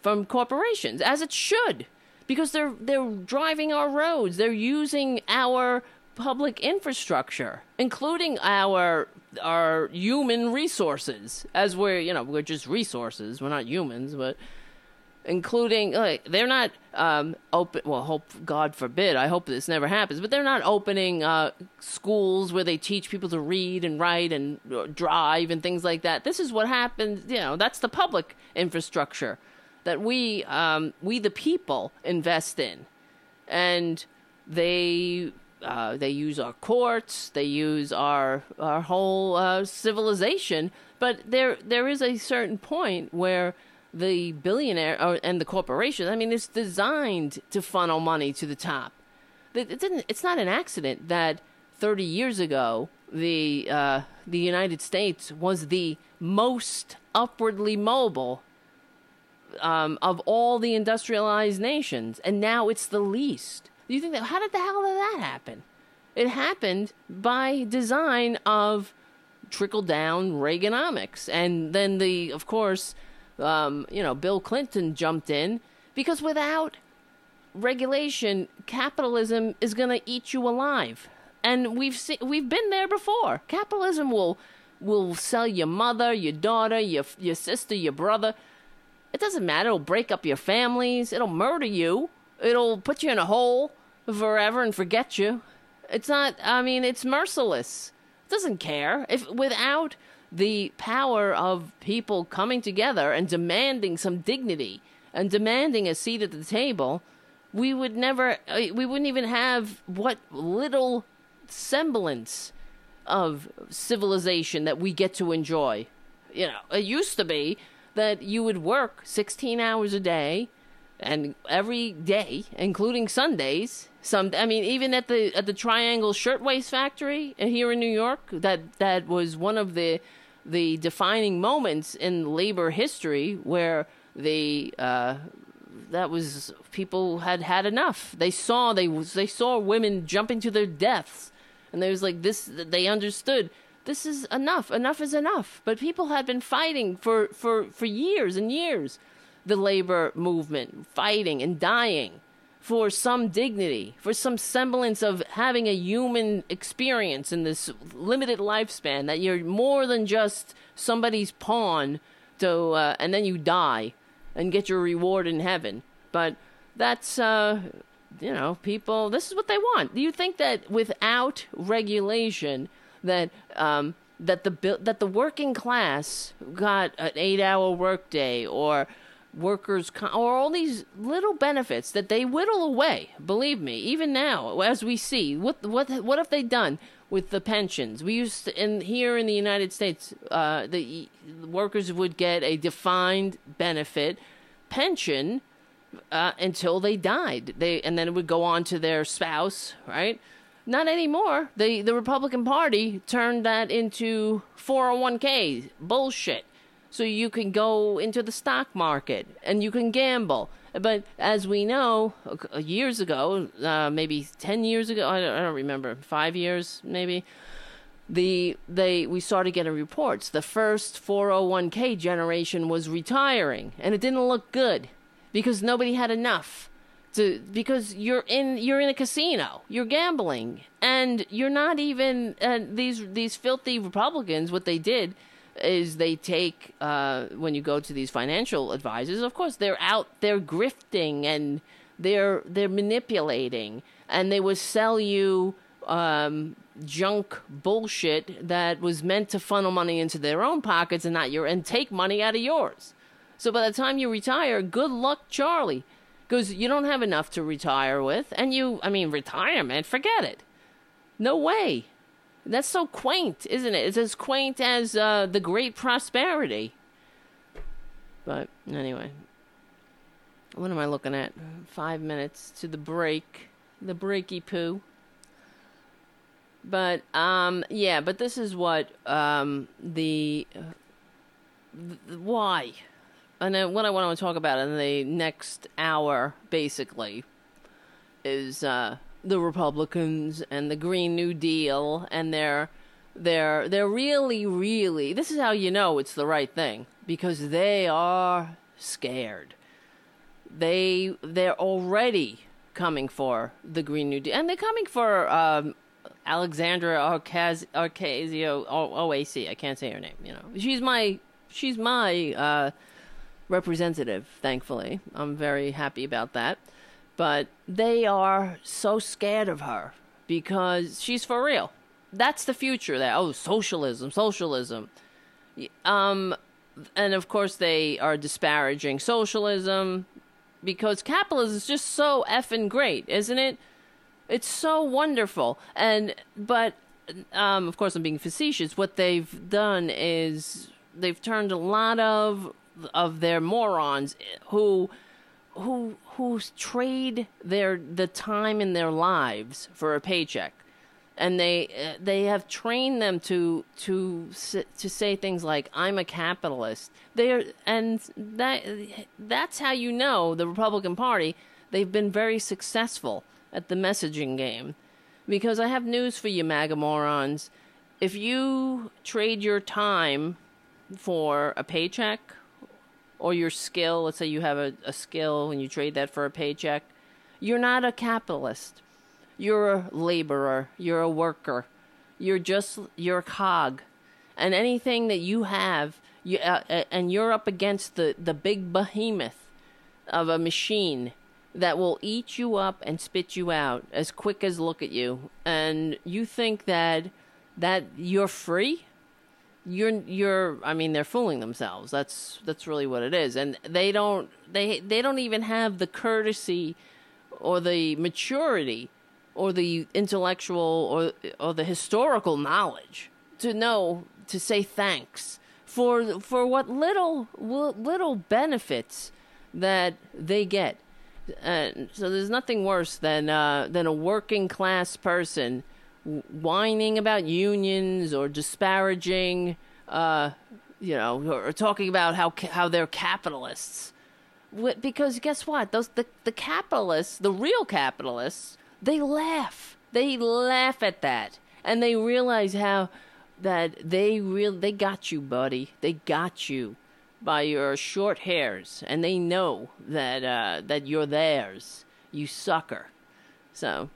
from corporations, as it should, because they're they're driving our roads, they're using our public infrastructure, including our our human resources, as we're you know we're just resources, we're not humans, but including like they're not um, open. Well, hope God forbid. I hope this never happens. But they're not opening uh, schools where they teach people to read and write and uh, drive and things like that. This is what happens. You know, that's the public infrastructure that we um, we the people invest in, and they. Uh, they use our courts. They use our our whole uh, civilization. But there there is a certain point where the billionaire or, and the corporation. I mean, it's designed to funnel money to the top. It didn't. It's not an accident that 30 years ago the uh, the United States was the most upwardly mobile um, of all the industrialized nations, and now it's the least. You think that? How did the hell did that happen? It happened by design of trickle down Reaganomics, and then the, of course, um, you know, Bill Clinton jumped in because without regulation, capitalism is going to eat you alive. And we've seen, we've been there before. Capitalism will will sell your mother, your daughter, your your sister, your brother. It doesn't matter. It'll break up your families. It'll murder you. It'll put you in a hole forever and forget you. It's not. I mean, it's merciless. It doesn't care if without the power of people coming together and demanding some dignity and demanding a seat at the table, we would never, uh, we wouldn't even have what little semblance of civilization that we get to enjoy. You know, it used to be that you would work 16 hours a day and every day, including Sundays. Some, I mean, even at the at the Triangle Shirtwaist Factory here in New York, that that was one of the the defining moments in labor history where the uh, that was people had had enough. They saw they they saw women jumping to their deaths, and there was like this. They understood this is enough. Enough is enough. But people had been fighting for for for years and years. The labor movement, fighting and dying for some dignity, for some semblance of having a human experience in this limited lifespan, that you're more than just somebody's pawn to, uh, and then you die and get your reward in heaven. But that's, uh, you know, people, this is what they want. Do you think that without regulation, that, um, that the that the working class got an eight-hour workday or workers or all these little benefits that they whittle away believe me even now as we see. What what what have they done with the pensions? We used to, in here in the United States uh, the, workers would get a defined benefit pension uh, until they died. They and then it would go on to their spouse right? Not anymore. The the Republican Party turned that into 401k bullshit so you can go into the stock market and you can gamble. But as we know, years ago, uh, maybe ten years ago, I don't, I don't remember, five years maybe, the they we started getting reports. The first 401k generation was retiring, and it didn't look good because nobody had enough. To, because you're in you're in a casino, you're gambling, and you're not even uh, these these filthy Republicans. What they did is they take uh, when you go to these financial advisors. Of course, they're out, they're grifting and they're they're manipulating, and they would sell you um, junk bullshit that was meant to funnel money into their own pockets and not your and take money out of yours. So by the time you retire, good luck, Charlie, because you don't have enough to retire with, and you, I mean, retirement, forget it. No way. That's so quaint, isn't it? It's as quaint as uh, the Great Prosperity. But anyway, what am I looking at? Five minutes to the break. The breaky poo. But um, yeah, but this is what um, the, uh, th- why, and then what I want to talk about in the next hour, basically, is uh, the Republicans and the Green New Deal and their they're they're really really this is how you know it's the right thing because they are scared. They they're already coming for the Green New Deal and they're coming for um, Alexandra Arcasio OAC. I can't say her name. You know, she's my she's my uh, representative. Thankfully, I'm very happy about that. But they are so scared of her because she's for real. That's the future. There. Oh, socialism, socialism. Um, and of course they are disparaging socialism because capitalism is just so effing great, isn't it? It's so wonderful. And but um, of course I'm being facetious. What they've done is they've turned a lot of of their morons who who who trade their the time in their lives for a paycheck and they uh, they have trained them to to to say things like I'm a capitalist. They're and that that's how you know the Republican Party they've been very successful at the messaging game. Because I have news for you MAGA morons. If you trade your time for a paycheck or your skill, let's say you have a, a skill and you trade that for a paycheck, you're not a capitalist. You're a laborer, you're a worker, you're just you're a cog, and anything that you have, you uh, uh, and you're up against the the big behemoth of a machine that will eat you up and spit you out as quick as look at you, and you think that that you're free you're you're i mean they're fooling themselves that's that's really what it is and they don't they they don't even have the courtesy or the maturity or the intellectual or or the historical knowledge to know to say thanks for for what little little benefits that they get. And so there's nothing worse than uh, than a working class person whining about unions or disparaging, uh, you know, or talking about how how they're capitalists. Because guess what? Those the the capitalists, the real capitalists, they laugh. They laugh at that, and they realize how that they real they got you, buddy. They got you by your short hairs, and they know that uh, that you're theirs. You sucker. So,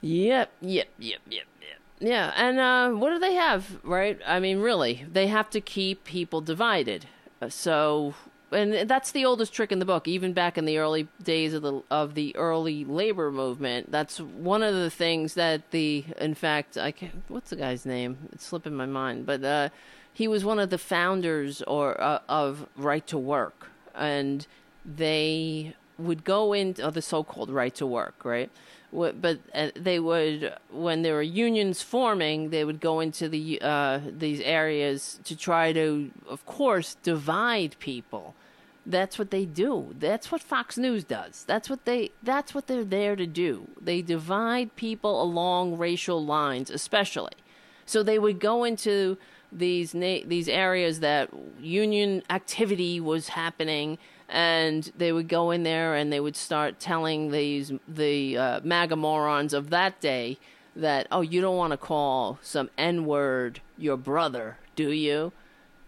yep, yep, yep, yep, yep. Yeah, and uh, what do they have, right? I mean, really, they have to keep people divided. So and that's the oldest trick in the book even back in the early days of the of the early labor movement that's one of the things that the in fact i can't what's the guy's name it's slipping my mind but uh, he was one of the founders or uh, of right to work and they would go into oh, the so-called right to work right but uh, they would when there were unions forming they would go into the uh, these areas to try to of course divide people. That's what they do. That's what fox news does. That's what they that's what they're there to do. They divide people along racial lines especially. So they would go into these na- these areas that union activity was happening and they would go in there and they would start telling these the uh, MAGA morons of that day that oh you don't want to call some N word your brother, do you?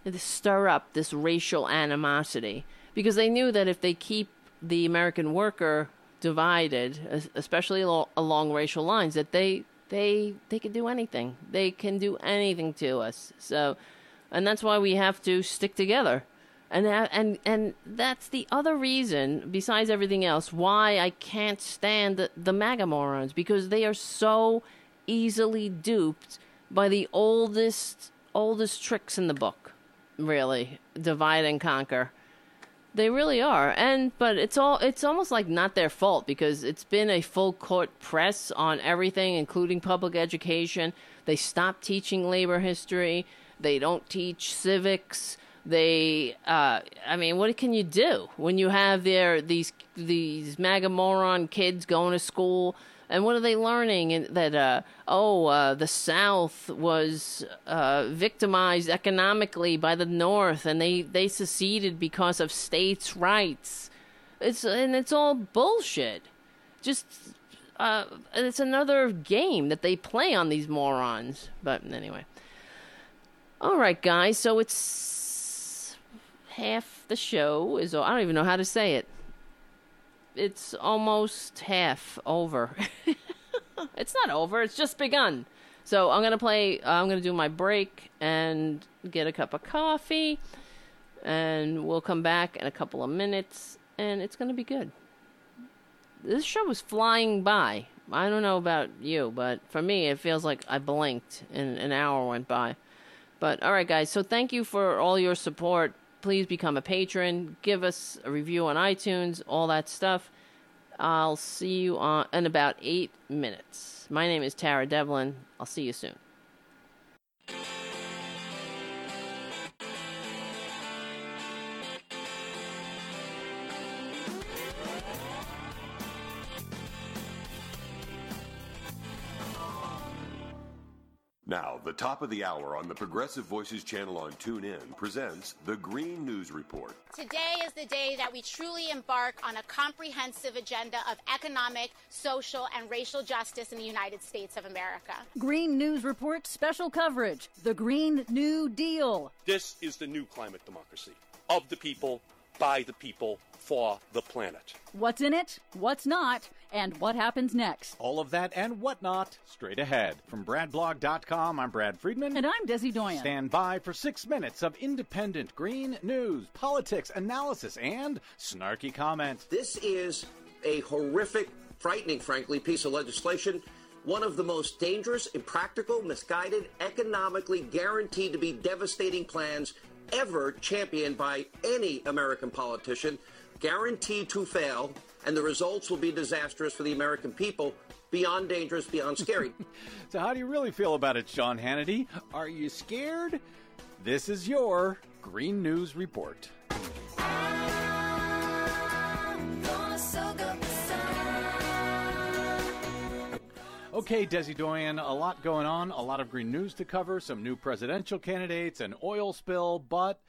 And stir up this racial animosity because they knew that if they keep the American worker divided, especially along racial lines, that they they they can do anything. They can do anything to us. So, and that's why we have to stick together and and and that's the other reason, besides everything else, why I can't stand the, the MAGA morons because they are so easily duped by the oldest oldest tricks in the book. Really, divide and conquer. They really are, and but it's all it's almost like not their fault because it's been a full court press on everything, including public education. They stopped teaching labor history. They don't teach civics they, uh, I mean, what can you do when you have their these these MAGA moron kids going to school And what are they learning? That uh, oh, uh, the South was uh, victimized economically by the North, and they they seceded because of states' rights. It's and it's all bullshit. Just uh, it's another game that they play on these morons. But anyway, all right, guys. So it's half the show is. I don't even know how to say it it's almost half over. it's not over. It's just begun. So I'm gonna play. Uh, I'm gonna do my break and get a cup of coffee, and we'll come back in a couple of minutes, and it's gonna be good. This show is flying by. I don't know about you, but for me, it feels like I blinked and an hour went by. But all right, guys. So thank you for all your support please become a patron. Give us a review on iTunes, all that stuff. I'll see you on in about eight minutes. My name is Tara Devlin. I'll see you soon. Now, the top of the hour on the Progressive Voices channel on TuneIn presents the Green News Report. Today is the day that we truly embark on a comprehensive agenda of economic, social, and racial justice in the United States of America. Green News Report special coverage The Green New Deal. This is the new climate democracy of the people, by the people, for the planet. What's in it? What's not? And what happens next. All of that and whatnot straight ahead. From BradBlog.com, I'm Brad Friedman. And I'm Desi Doyen. Stand by for six minutes of independent green news, politics, analysis, and snarky comment. This is a horrific, frightening, frankly, piece of legislation. One of the most dangerous, impractical, misguided, economically guaranteed to be devastating plans ever championed by any American politician, guaranteed to fail and the results will be disastrous for the American people, beyond dangerous, beyond scary. so, how do you really feel about it, Sean Hannity? Are you scared? This is your Green News Report. Okay, Desi Doyen, a lot going on, a lot of green news to cover, some new presidential candidates, an oil spill, but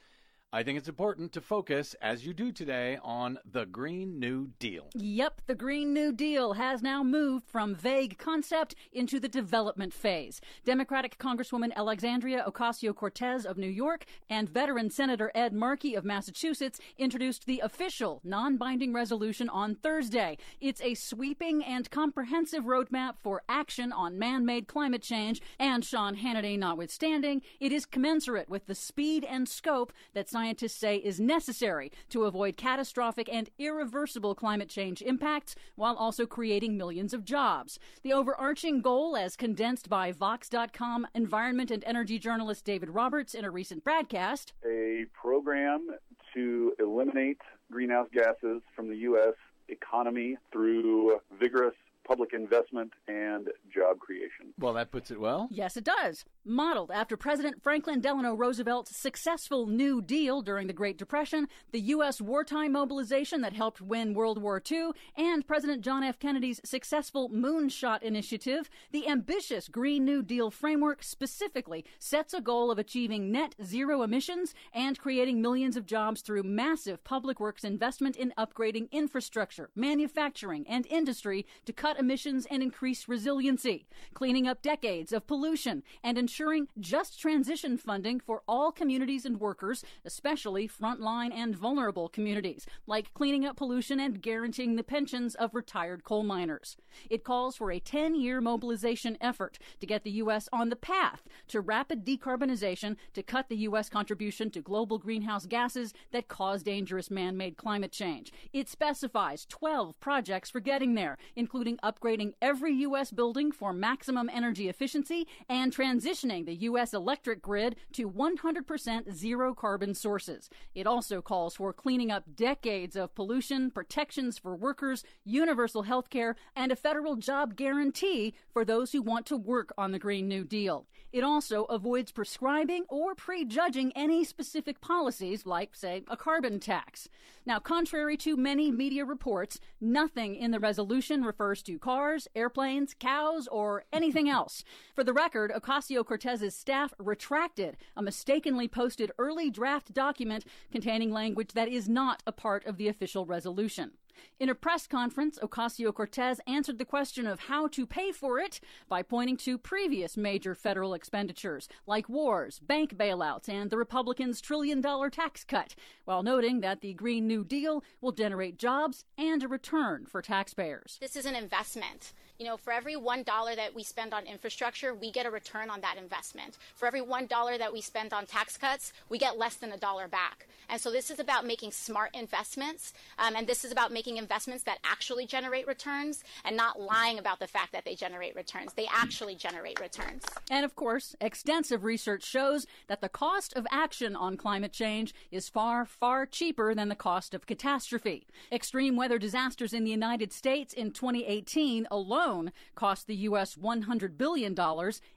I think it's important to focus, as you do today, on the Green New Deal. Yep, the Green New Deal has now moved from vague concept into the development phase. Democratic Congresswoman Alexandria Ocasio Cortez of New York and veteran Senator Ed Markey of Massachusetts introduced the official non binding resolution on Thursday. It's a sweeping and comprehensive roadmap for action on man made climate change, and Sean Hannity notwithstanding, it is commensurate with the speed and scope that scientists say is necessary to avoid catastrophic and irreversible climate change impacts while also creating millions of jobs. The overarching goal, as condensed by Vox.com environment and energy journalist David Roberts in a recent broadcast, a program to eliminate greenhouse gases from the U.S. economy through vigorous public investment and job creation. Well, that puts it well. Yes, it does. Modeled after President Franklin Delano Roosevelt's successful New Deal during the Great Depression, the U.S. wartime mobilization that helped win World War II, and President John F. Kennedy's successful Moonshot Initiative, the ambitious Green New Deal framework specifically sets a goal of achieving net zero emissions and creating millions of jobs through massive public works investment in upgrading infrastructure, manufacturing, and industry to cut emissions and increase resiliency, cleaning up decades of pollution, and ensuring just transition funding for all communities and workers, especially frontline and vulnerable communities, like cleaning up pollution and guaranteeing the pensions of retired coal miners. It calls for a 10 year mobilization effort to get the U.S. on the path to rapid decarbonization to cut the U.S. contribution to global greenhouse gases that cause dangerous man made climate change. It specifies 12 projects for getting there, including upgrading every U.S. building for maximum energy efficiency and transitioning the U.S. electric grid to 100% zero carbon sources. It also calls for cleaning up decades of pollution, protections for workers, universal health care, and a federal job guarantee for those who want to work on the Green New Deal. It also avoids prescribing or prejudging any specific policies, like, say, a carbon tax. Now, contrary to many media reports, nothing in the resolution refers to cars, airplanes, cows, or anything else. For the record, Ocasio Cortez's staff retracted a mistakenly posted early draft document containing language that is not a part of the official resolution. In a press conference, Ocasio Cortez answered the question of how to pay for it by pointing to previous major federal expenditures, like wars, bank bailouts, and the Republicans' trillion dollar tax cut, while noting that the Green New Deal will generate jobs and a return for taxpayers. This is an investment. You know, for every $1 that we spend on infrastructure, we get a return on that investment. For every $1 that we spend on tax cuts, we get less than a dollar back. And so this is about making smart investments, um, and this is about making investments that actually generate returns and not lying about the fact that they generate returns. They actually generate returns. And of course, extensive research shows that the cost of action on climate change is far, far cheaper than the cost of catastrophe. Extreme weather disasters in the United States in 2018 alone cost the U.S. $100 billion.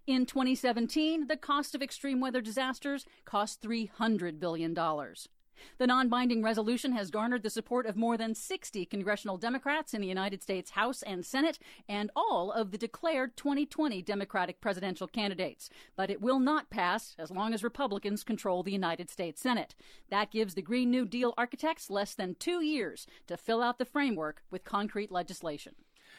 In 2017, the cost of extreme weather disasters cost $300 billion. The non binding resolution has garnered the support of more than 60 congressional Democrats in the United States House and Senate and all of the declared 2020 Democratic presidential candidates. But it will not pass as long as Republicans control the United States Senate. That gives the Green New Deal architects less than two years to fill out the framework with concrete legislation.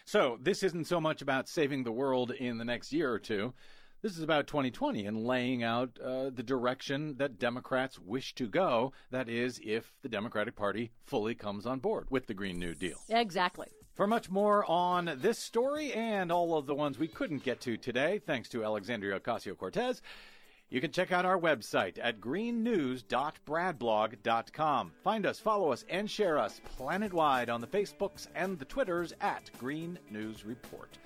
So, this isn't so much about saving the world in the next year or two. This is about 2020 and laying out uh, the direction that Democrats wish to go. That is, if the Democratic Party fully comes on board with the Green New Deal. Exactly. For much more on this story and all of the ones we couldn't get to today, thanks to Alexandria Ocasio Cortez, you can check out our website at greennews.bradblog.com. Find us, follow us, and share us planet-wide on the Facebooks and the Twitters at Green News Report.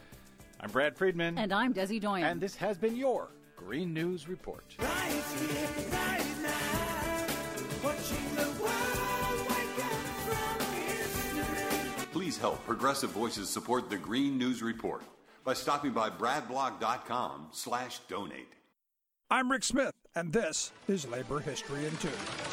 I'm Brad Friedman. And I'm Desi Doyen. And this has been your Green News Report. Right here, right now, Please help Progressive Voices support the Green News Report by stopping by bradblog.com slash donate. I'm Rick Smith, and this is Labor History in Two.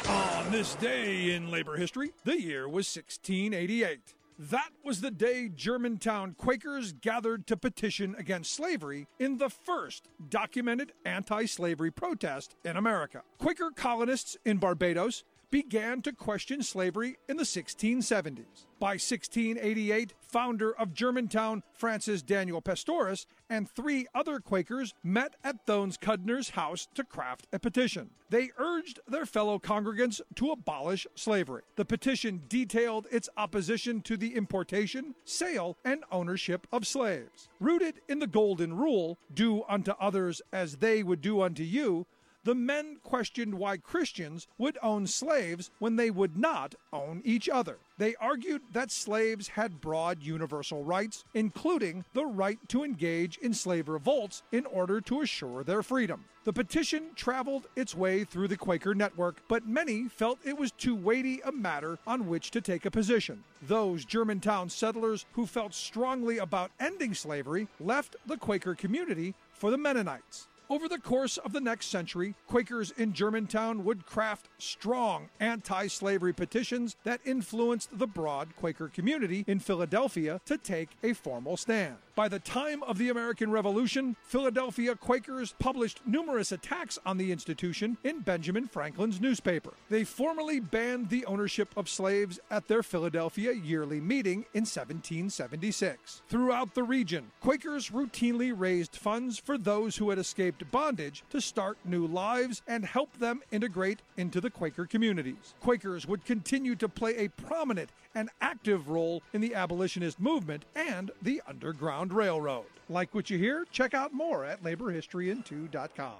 On this day in labor history, the year was 1688. That was the day Germantown Quakers gathered to petition against slavery in the first documented anti slavery protest in America. Quaker colonists in Barbados began to question slavery in the 1670s. By 1688, founder of Germantown, Francis Daniel Pastorius, and three other Quakers met at Thones Cudner's house to craft a petition. They urged their fellow congregants to abolish slavery. The petition detailed its opposition to the importation, sale, and ownership of slaves. Rooted in the Golden Rule, do unto others as they would do unto you, the men questioned why Christians would own slaves when they would not own each other. They argued that slaves had broad universal rights, including the right to engage in slave revolts in order to assure their freedom. The petition traveled its way through the Quaker network, but many felt it was too weighty a matter on which to take a position. Those Germantown settlers who felt strongly about ending slavery left the Quaker community for the Mennonites. Over the course of the next century, Quakers in Germantown would craft strong anti slavery petitions that influenced the broad Quaker community in Philadelphia to take a formal stand. By the time of the American Revolution, Philadelphia Quakers published numerous attacks on the institution in Benjamin Franklin's newspaper. They formally banned the ownership of slaves at their Philadelphia yearly meeting in 1776. Throughout the region, Quakers routinely raised funds for those who had escaped bondage to start new lives and help them integrate into the Quaker communities. Quakers would continue to play a prominent and active role in the abolitionist movement and the Underground Railroad. Like what you hear? Check out more at laborhistoryin2.com.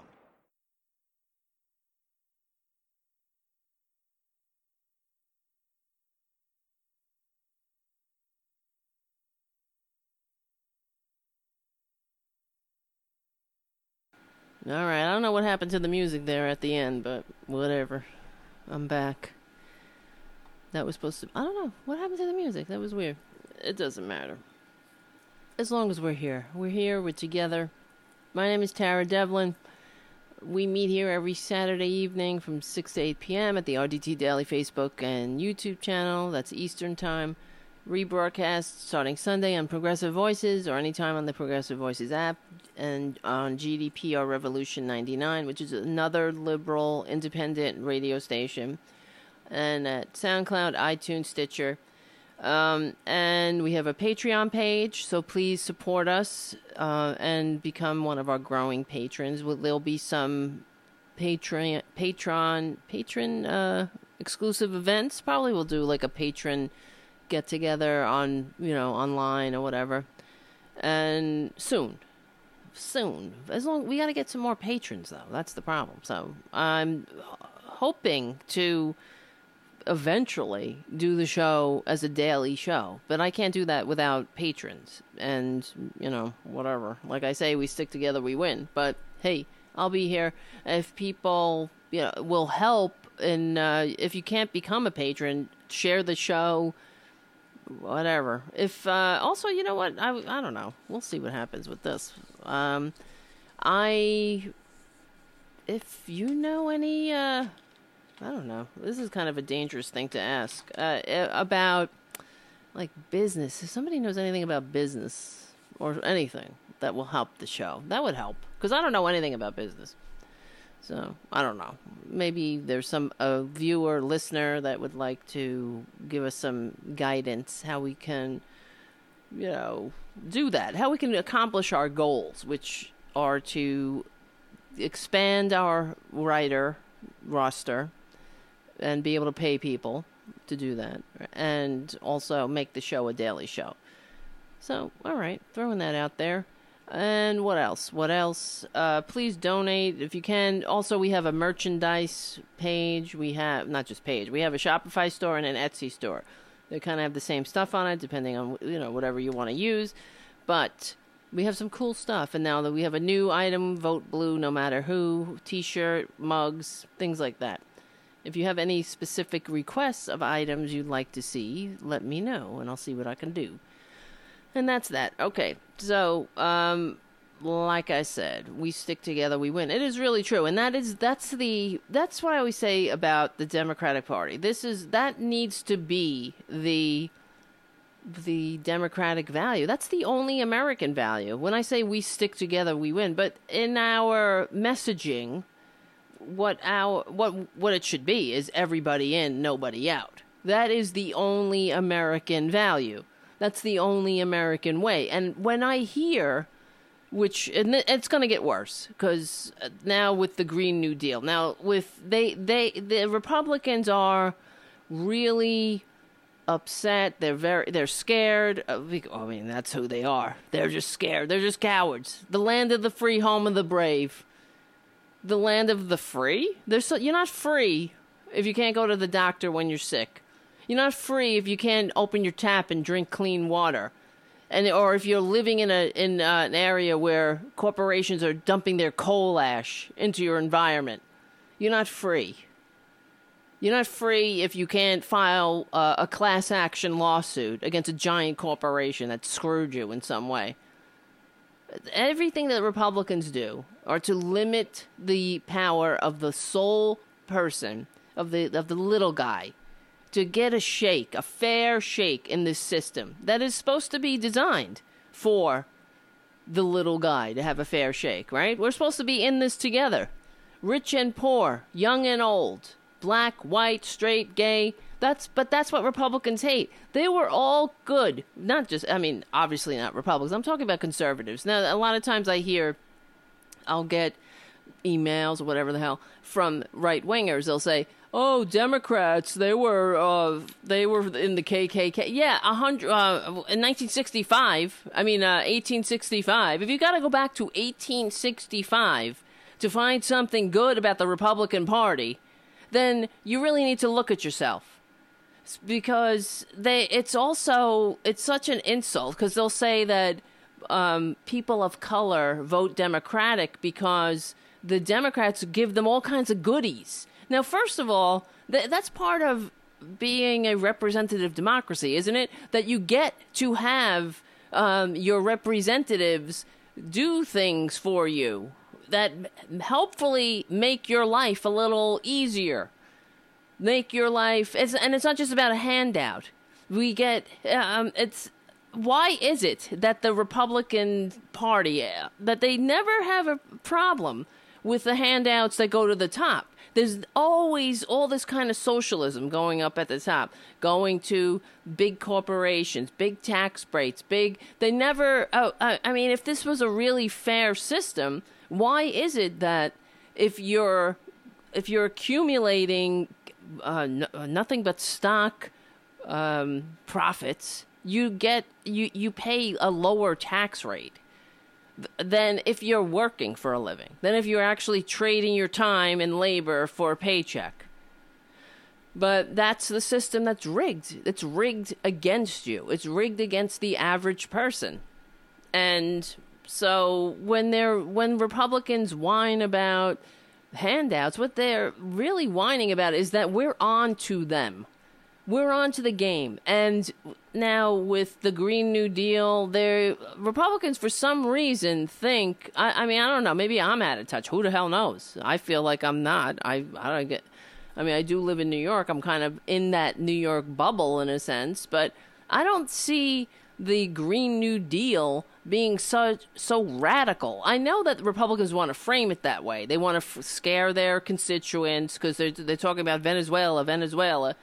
All right, I don't know what happened to the music there at the end, but whatever. I'm back. That was supposed to. I don't know. What happened to the music? That was weird. It doesn't matter. As long as we're here. We're here, we're together. My name is Tara Devlin. we meet here every Saturday evening from 6 to 8 p.m. at the RDT Daily Facebook and YouTube channel. That's Eastern Time. Rebroadcast starting Sunday on Progressive Voices or anytime on the Progressive Voices app and on GDPR Revolution 99, which is another liberal independent radio station. And at SoundCloud, iTunes, Stitcher. Um, and we have a Patreon page, so please support us uh, and become one of our growing patrons. Well, There'll be some Patreon, patron, patron uh, exclusive events. Probably we'll do like a patron get together on you know online or whatever, and soon, soon. As long we got to get some more patrons though. That's the problem. So I'm hoping to eventually do the show as a daily show, but I can't do that without patrons. And, you know, whatever. Like I say, we stick together, we win. But hey, I'll be here if people, you know, will help. And uh, if you can't become a patron, share the show, whatever. If uh, also, you know what? I I don't know. We'll see what happens with this. Um, I if you know any uh I don't know. This is kind of a dangerous thing to ask uh, eh, about like business. If somebody knows anything about business or anything that will help the show, that would help because I don't know anything about business. So I don't know. Maybe there's some a viewer, listener that would like to give us some guidance how we can, you know, do that. How we can accomplish our goals, which are to expand our writer roster and be able to pay people to do that, and also make the show a daily show. So, all right, throwing that out there. And what else? What else? Uh, please donate if you can. Also, we have a merchandise page. We have not just page. We have a Shopify store and an Etsy store. They kind of have the same stuff on it, depending on you know whatever you want to use. But we have some cool stuff, and now that we have a new item, vote blue, no matter who, T-shirt, mugs, things like that. If you have any specific requests of items you'd like to see, let me know, and I'll see what I can do. And that's that. Okay. So, um like I said, we stick together, we win. It is really true. And that is that's the that's what I always say about the Democratic Party. This is that needs to be the the democratic value. That's the only American value. When I say we stick together, we win. But in our messaging, what our what what it should be is everybody in, nobody out. That is the only American value. That's the only American way. And when I hear, which and it's going to get worse because uh, now with the Green New Deal, now with they they the Republicans are really upset. They're very they're scared. I mean, that's who they are. They're just scared. They're just cowards. The land of the free, home of the brave. The land of the free. There's so, you're not free if you can't go to the doctor when you're sick. You're not free if you can't open your tap and drink clean water, and or if you're living in a in uh, an area where corporations are dumping their coal ash into your environment. You're not free. You're not free if you can't file uh, a class action lawsuit against a giant corporation that screwed you in some way. Everything that Republicans do are to limit the power of the sole person of the of the little guy to get a shake, a fair shake in this system that is supposed to be designed for the little guy to have a fair shake, right? We're supposed to be in this together. Rich and poor, young and old, black, white, straight, gay. That's but that's what Republicans hate. They were all good. Not just I mean, obviously not Republicans. I'm talking about conservatives. Now a lot of times I hear I'll get emails or whatever the hell from right wingers. They'll say, "Oh, Democrats, they were uh, they were in the KKK." Yeah, a hundred uh, in 1965. I mean, uh, 1865. If you got to go back to 1865 to find something good about the Republican Party, then you really need to look at yourself because they it's also it's such an insult because they'll say that um, people of color vote Democratic because the Democrats give them all kinds of goodies. Now, first of all, th- that's part of being a representative democracy, isn't it? That you get to have um, your representatives do things for you that helpfully make your life a little easier. Make your life, it's, and it's not just about a handout. We get, um, it's, why is it that the Republican Party, uh, that they never have a problem with the handouts that go to the top? There's always all this kind of socialism going up at the top, going to big corporations, big tax breaks, big. They never. Oh, I mean, if this was a really fair system, why is it that if you're if you're accumulating uh, n- nothing but stock um, profits, you get you you pay a lower tax rate than if you're working for a living, than if you're actually trading your time and labor for a paycheck. But that's the system that's rigged. It's rigged against you. It's rigged against the average person. And so when they're when Republicans whine about handouts, what they're really whining about is that we're on to them we're on to the game. And now with the Green New Deal, Republicans, for some reason, think. I, I, mean, I don't know. Maybe I'm out of touch. Who the hell knows? I feel like I'm not. I I don't get. I mean, I do live in New York. I'm kind of in that New York bubble in a sense, but I don't see the Green New Deal being so so radical. I know that Republicans want to frame it that way. They want to f- scare their constituents because they're they're talking about Venezuela, Venezuela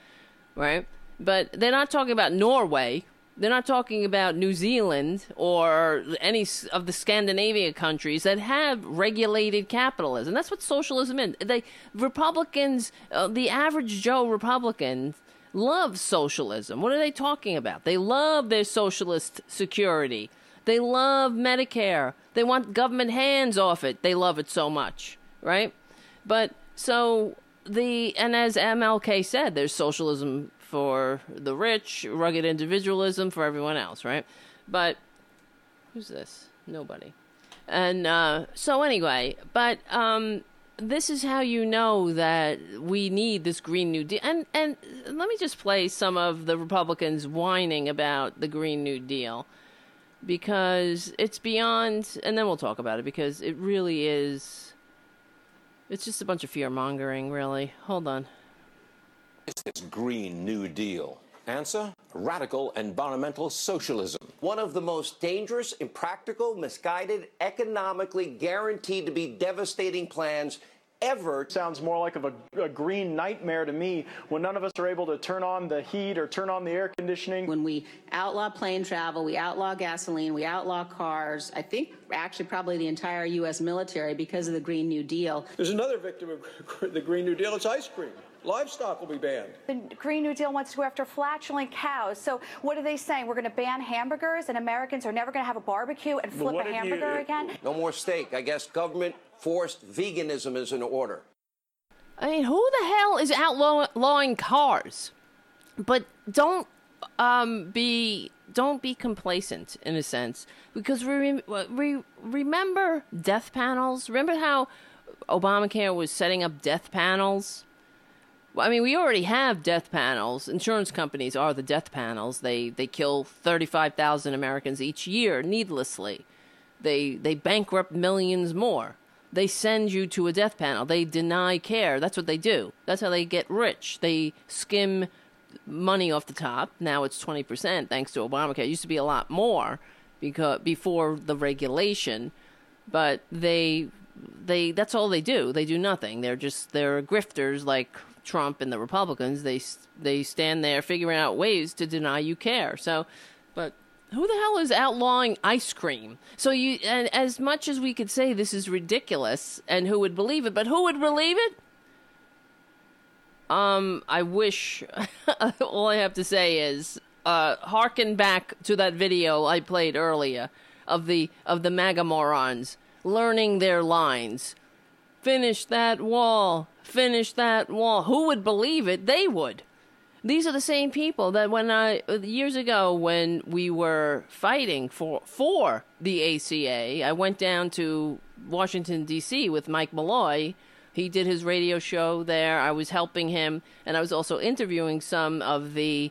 right? But they're not talking about Norway. They're not talking about New Zealand or any of the Scandinavia countries that have regulated capitalism. That's what socialism is. They Republicans, uh, the average Joe Republican, love socialism. What are they talking about? They love their socialist security. They love Medicare. They want government hands off it. They love it so much, right? But so the and as MLK said, there's socialism for the rich, rugged individualism for everyone else, right? But who's this? Nobody. And uh, so anyway, but um, this is how you know that we need this Green New Deal. And and let me just play some of the Republicans whining about the Green New Deal because it's beyond. And then we'll talk about it because it really is it's just a bunch of fear mongering, really. Hold on. It's this Green New Deal. Answer radical environmental socialism. One of the most dangerous, impractical, misguided, economically guaranteed to be devastating plans ever. Sounds more like of a, a, green nightmare to me when none of us are able to turn on the heat or turn on the air conditioning. When we outlaw plane travel, we outlaw gasoline, we outlaw cars. I think actually probably the entire U.S. military because of the Green New Deal. There's another victim of the Green New Deal. It's ice cream. Livestock will be banned. The Green New Deal wants to go after flatulent cows. So what are they saying? We're going to ban hamburgers and Americans are never going to have a barbecue and flip a hamburger you, again? No more steak. I guess government forced veganism is in order. I mean, who the hell is outlawing cars? But don't um, be don't be complacent in a sense because we, we remember death panels. Remember how Obamacare was setting up death panels. I mean, we already have death panels. Insurance companies are the death panels. They they kill thirty five thousand Americans each year needlessly. They they bankrupt millions more. They send you to a death panel. They deny care. That's what they do. That's how they get rich. They skim money off the top. Now it's 20% thanks to Obamacare. It used to be a lot more because before the regulation, but they they that's all they do. They do nothing. They're just they're grifters like Trump and the Republicans. They they stand there figuring out ways to deny you care. So, but who the hell is outlawing ice cream? So you, and as much as we could say this is ridiculous, and who would believe it, but who would believe it? Um, I wish. all I have to say is, uh, harken back to that video I played earlier of the of the MAGA morons learning their lines. Finish that wall. Finish that wall. Who would believe it? They would. These are the same people that when I years ago when we were fighting for for the ACA, I went down to Washington D.C. with Mike Malloy. He did his radio show there. I was helping him, and I was also interviewing some of the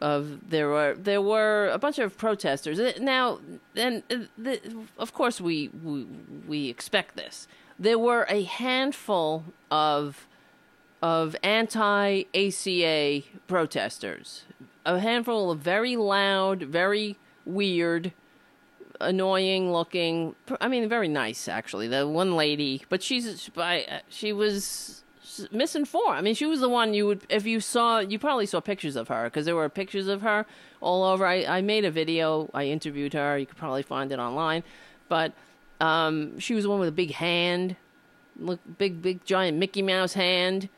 of there were there were a bunch of protesters. Uh, Now, and uh, of course we, we we expect this. There were a handful of of anti ACA protesters, a handful of very loud, very weird, annoying looking. I mean, very nice actually. The one lady, but she's I, she was misinformed. I mean, she was the one you would if you saw you probably saw pictures of her because there were pictures of her all over. I, I made a video. I interviewed her. You could probably find it online, but um, she was the one with a big hand, look big big giant Mickey Mouse hand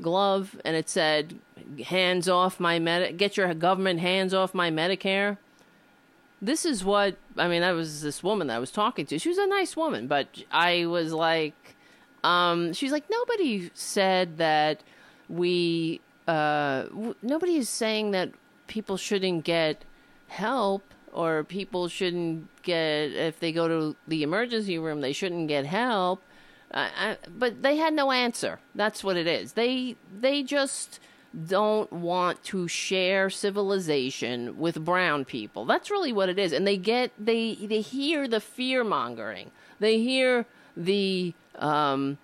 glove, and it said "Hands off my med. Get your government hands off my Medicare." this is what I mean. That was this woman that I was talking to. She was a nice woman, but I was like, um, she's like, nobody said that we, uh, w- nobody is saying that people shouldn't get help or people shouldn't get if they go to the emergency room, they shouldn't get help. But they had no answer. That's what it is. They they just don't want to share civilization with brown people. That's really what it is. And they get they they hear the fear mongering. They hear the um,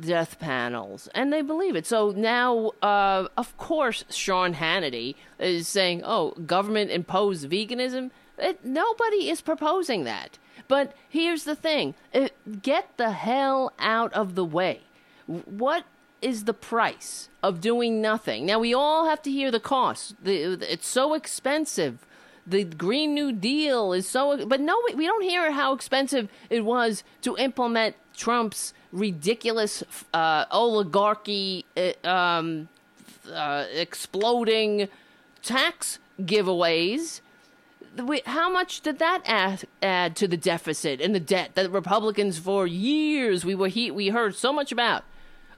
death panels and they believe it. So now, uh, of course, Sean Hannity is saying, "Oh, government imposed veganism." It, nobody is proposing that. But here's the thing: get the hell out of the way. What is the price of doing nothing? Now we all have to hear the cost. It's so expensive. The Green New Deal is so, but no, we don't hear how expensive it was to implement Trump's ridiculous uh, oligarchy, uh, um, uh, exploding tax giveaways. How much did that add, add to the deficit and the debt that Republicans for years we were he- we heard so much about?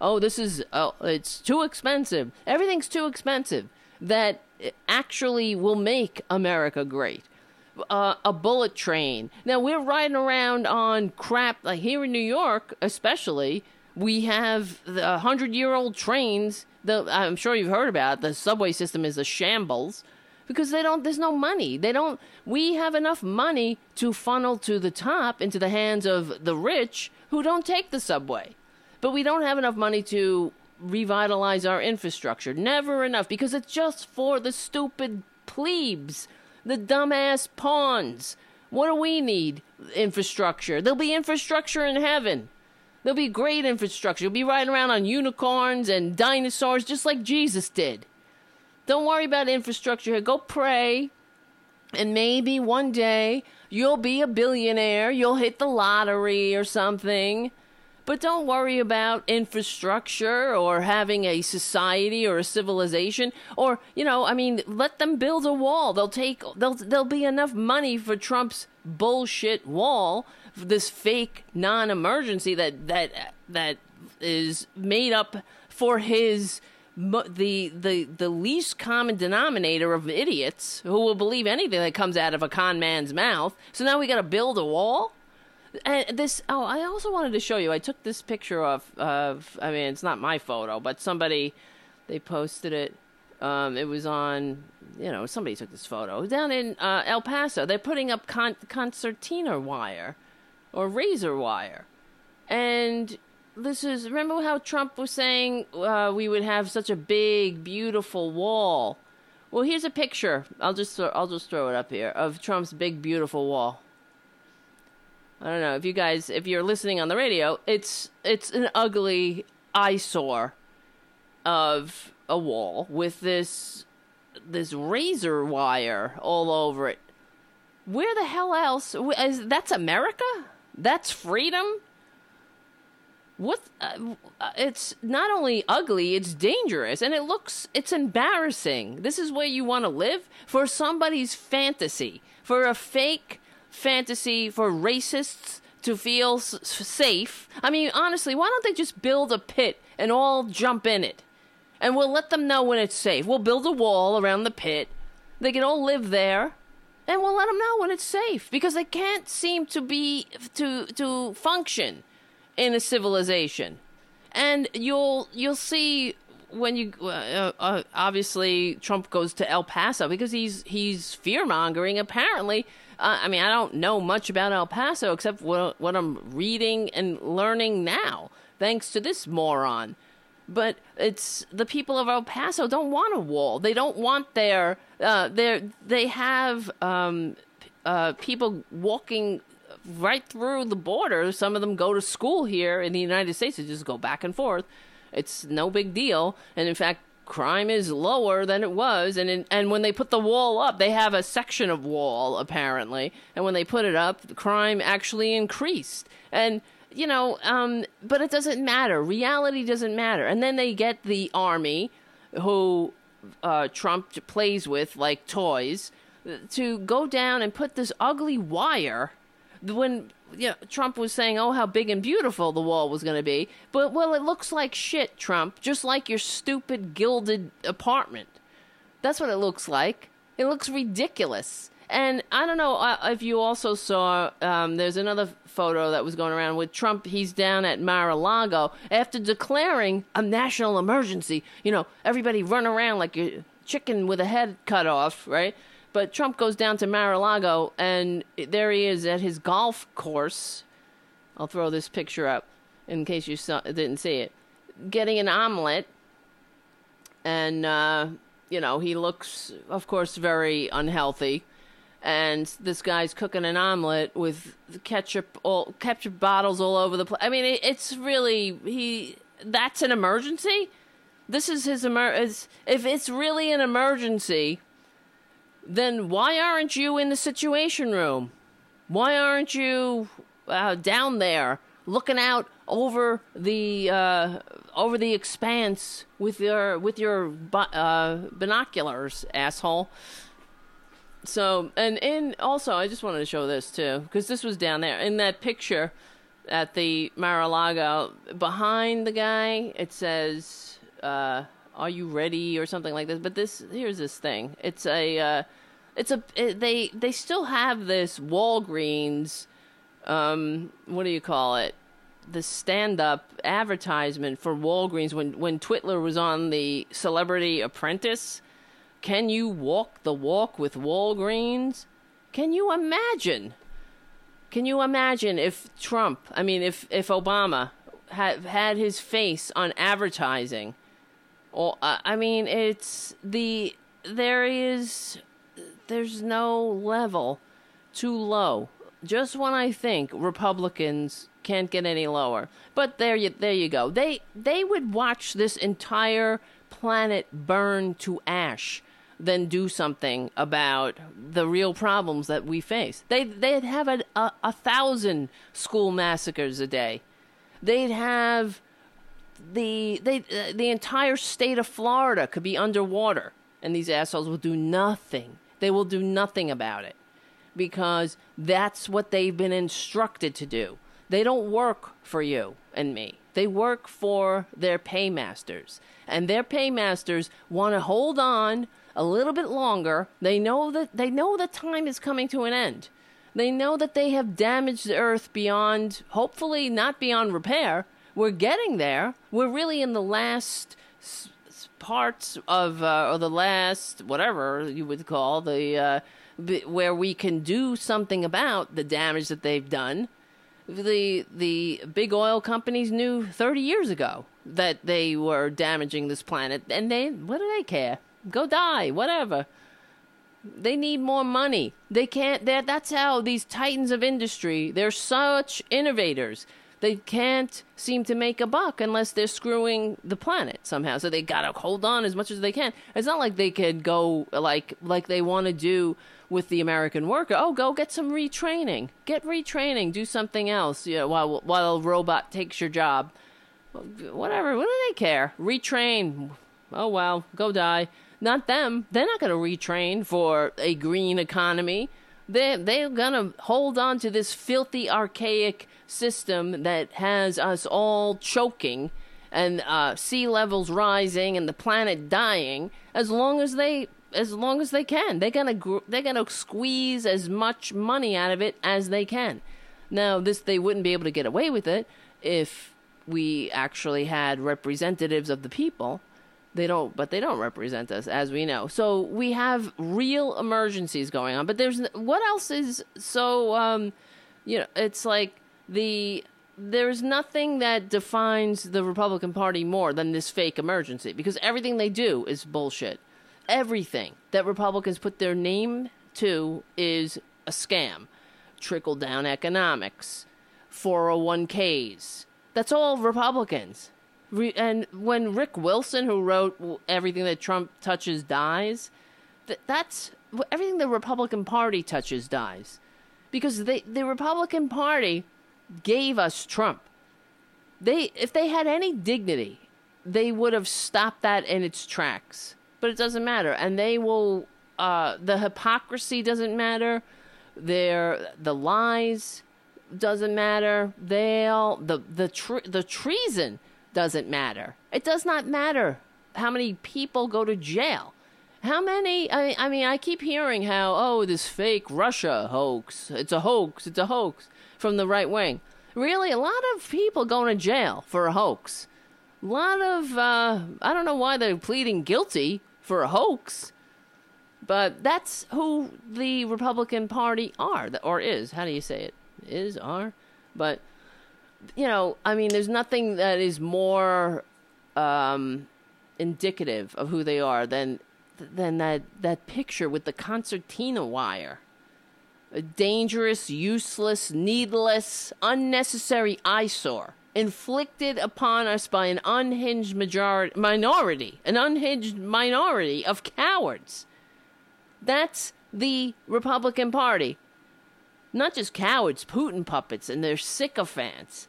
Oh, this is oh, it's too expensive. Everything's too expensive. That actually will make America great. Uh, a bullet train. Now we're riding around on crap. Like here in New York, especially, we have the hundred-year-old trains. The I'm sure you've heard about. The subway system is a shambles because they don't. There's no money. They don't. We have enough money to funnel to the top into the hands of the rich who don't take the subway but we don't have enough money to revitalize our infrastructure. Never enough because it's just for the stupid plebes, the dumbass pawns. What do we need? Infrastructure. There'll be infrastructure in heaven. There'll be great infrastructure. You'll be riding around on unicorns and dinosaurs just like Jesus did. Don't worry about infrastructure. here. Go pray. And maybe one day you'll be a billionaire. You'll hit the lottery or something. But don't worry about infrastructure or having a society or a civilization or you know, I mean, let them build a wall. They'll take they'll there'll be enough money for Trump's bullshit wall, this fake non-emergency that that that is made up for his the the the least common denominator of idiots who will believe anything that comes out of a con man's mouth. So now we got to build a wall? And this oh i also wanted to show you i took this picture of of i mean it's not my photo but somebody they posted it. Um it was on you know somebody took this photo. Down in uh, el paso. They're putting up con- concertina wire or razor wire. And this is remember how trump was saying uh, we would have such a big beautiful wall well here's a picture i'll just i'll just throw it up here of trump's big beautiful wall I don't know if you guys, if you're listening on the radio, it's it's an ugly eyesore of a wall with this this razor wire all over it. Where the hell else? Is, that's America? That's freedom? What? Uh, it's not only ugly, it's dangerous, and it looks, it's embarrassing. This is where you want to live for somebody's fantasy, for a fake fantasy for racists to feel s- safe. I mean, honestly, why don't they just build a pit and all jump in it? And we'll let them know when it's safe. We'll build a wall around the pit. They can all live there. And we'll let them know when it's safe because they can't seem to be to to function in a civilization. And you'll you'll see when you uh, uh, obviously Trump goes to El Paso because he's he's fear mongering. Apparently, uh, I mean, I don't know much about El Paso except what what I'm reading and learning now, thanks to this moron. But it's the people of El Paso don't want a wall. They don't want their uh, their they have um, uh, people walking right through the border. Some of them go to school here in the United States. They just go back and forth. It's no big deal. And in fact, crime is lower than it was. And in, and when they put the wall up, they have a section of wall apparently. And when they put it up, the crime actually increased. And you know, um, but it doesn't matter. Reality doesn't matter. And then they get the army, who uh, Trump plays with like toys, to go down and put this ugly wire when you know, Trump was saying, "Oh, how big and beautiful the wall was going to be," but well, it looks like shit, Trump. Just like your stupid gilded apartment. That's what it looks like. It looks ridiculous. And I don't know if you also saw. Um, there's another photo that was going around with Trump. He's down at Mar-a-Lago after declaring a national emergency. You know, everybody run around like a chicken with a head cut off, right? But Trump goes down to Mar-a-Lago, and there he is at his golf course. I'll throw this picture up in case you saw, didn't see it. Getting an omelet, and uh, you know he looks, of course, very unhealthy. And this guy's cooking an omelet with ketchup, all ketchup bottles all over the place. I mean, it, it's really he. That's an emergency. This is his emer. If it's really an emergency, then why aren't you in the situation room? Why aren't you uh, down there looking out over the uh, over the expanse with your with your uh, binoculars, asshole? So and in also, I just wanted to show this too because this was down there in that picture at the Mar-a-Lago behind the guy. It says. Uh, are you ready? or something like this. But this here's this thing. It's a uh, it's a it, they they still have this walgreens um what do you call it? The stand up advertisement for walgreens when when twitler was on the celebrity apprentice. Can you walk the walk with walgreens? Can you imagine? Can you imagine if trump i mean if if obama had had his face on advertising well, I mean, it's the there is there's no level too low. Just when I think Republicans can't get any lower, but there you there you go. They they would watch this entire planet burn to ash than do something about the real problems that we face. They they'd have a, a, a thousand school massacres a day. They'd have the they uh, the entire state of Florida could be underwater, and these assholes will do nothing. They will do nothing about it because that's what they've been instructed to do. They don't work for you and me. They work for their paymasters, and their paymasters want to hold on a little bit longer. They know that they know the time is coming to an end. They know that they have damaged the earth beyond, hopefully not beyond repair, we're getting there. We're really in the last s- parts of, uh, or the last whatever you would call the, uh, b- where we can do something about the damage that they've done. The the big oil companies knew 30 years ago that they were damaging this planet, and they what do they care? Go die, whatever. They need more money. They can't. That's how these titans of industry. They're such innovators they can't seem to make a buck unless they're screwing the planet somehow. So they gotta hold on as much as they can. It's not like they could go like like they want to do with the American worker. Oh, go get some retraining. Get retraining. Do something else. You know, while while a robot takes your job. Whatever. What do they care? Retrain. Oh well, go die. Not them. They're not to retrain for a green economy. They they're to hold on to this filthy, archaic system that has us all choking and uh, sea levels rising and the planet dying as long as they as long as they can. They're gonna gr- they're gonna squeeze as much money out of it as they can. Now, this they wouldn't be able to get away with it if we actually had representatives of the people. They don't, but they don't represent us, as we know. So we have real emergencies going on. But there's what else is so, um, you know, it's like the there's nothing that defines the Republican Party more than this fake emergency because everything they do is bullshit. Everything that Republicans put their name to is a scam. Trickle down economics, 401ks. That's all Republicans. Re- and when Rick Wilson, who wrote everything that Trump touches dies, th- that's everything the Republican Party touches dies, because they, the Republican Party gave us Trump. They, if they had any dignity, they would have stopped that in its tracks. But it doesn't matter, and they will. Uh, the hypocrisy doesn't matter. Their the lies doesn't matter. They'll the the tre- the treason doesn't matter. It does not matter how many people go to jail. How many? I, I mean, I keep hearing how, oh, this fake Russia hoax. It's a hoax. It's a hoax from the right wing. Really, a lot of people going to jail for a hoax. A lot of, uh, I don't know why they're pleading guilty for a hoax, but that's who the Republican Party are, or is. How do you say it? Is, are? But you know, I mean, there's nothing that is more um, indicative of who they are than than that that picture with the concertina wire. A dangerous, useless, needless, unnecessary eyesore inflicted upon us by an unhinged majority, minority, an unhinged minority of cowards. That's the Republican Party not just cowards, Putin puppets, and their sycophants.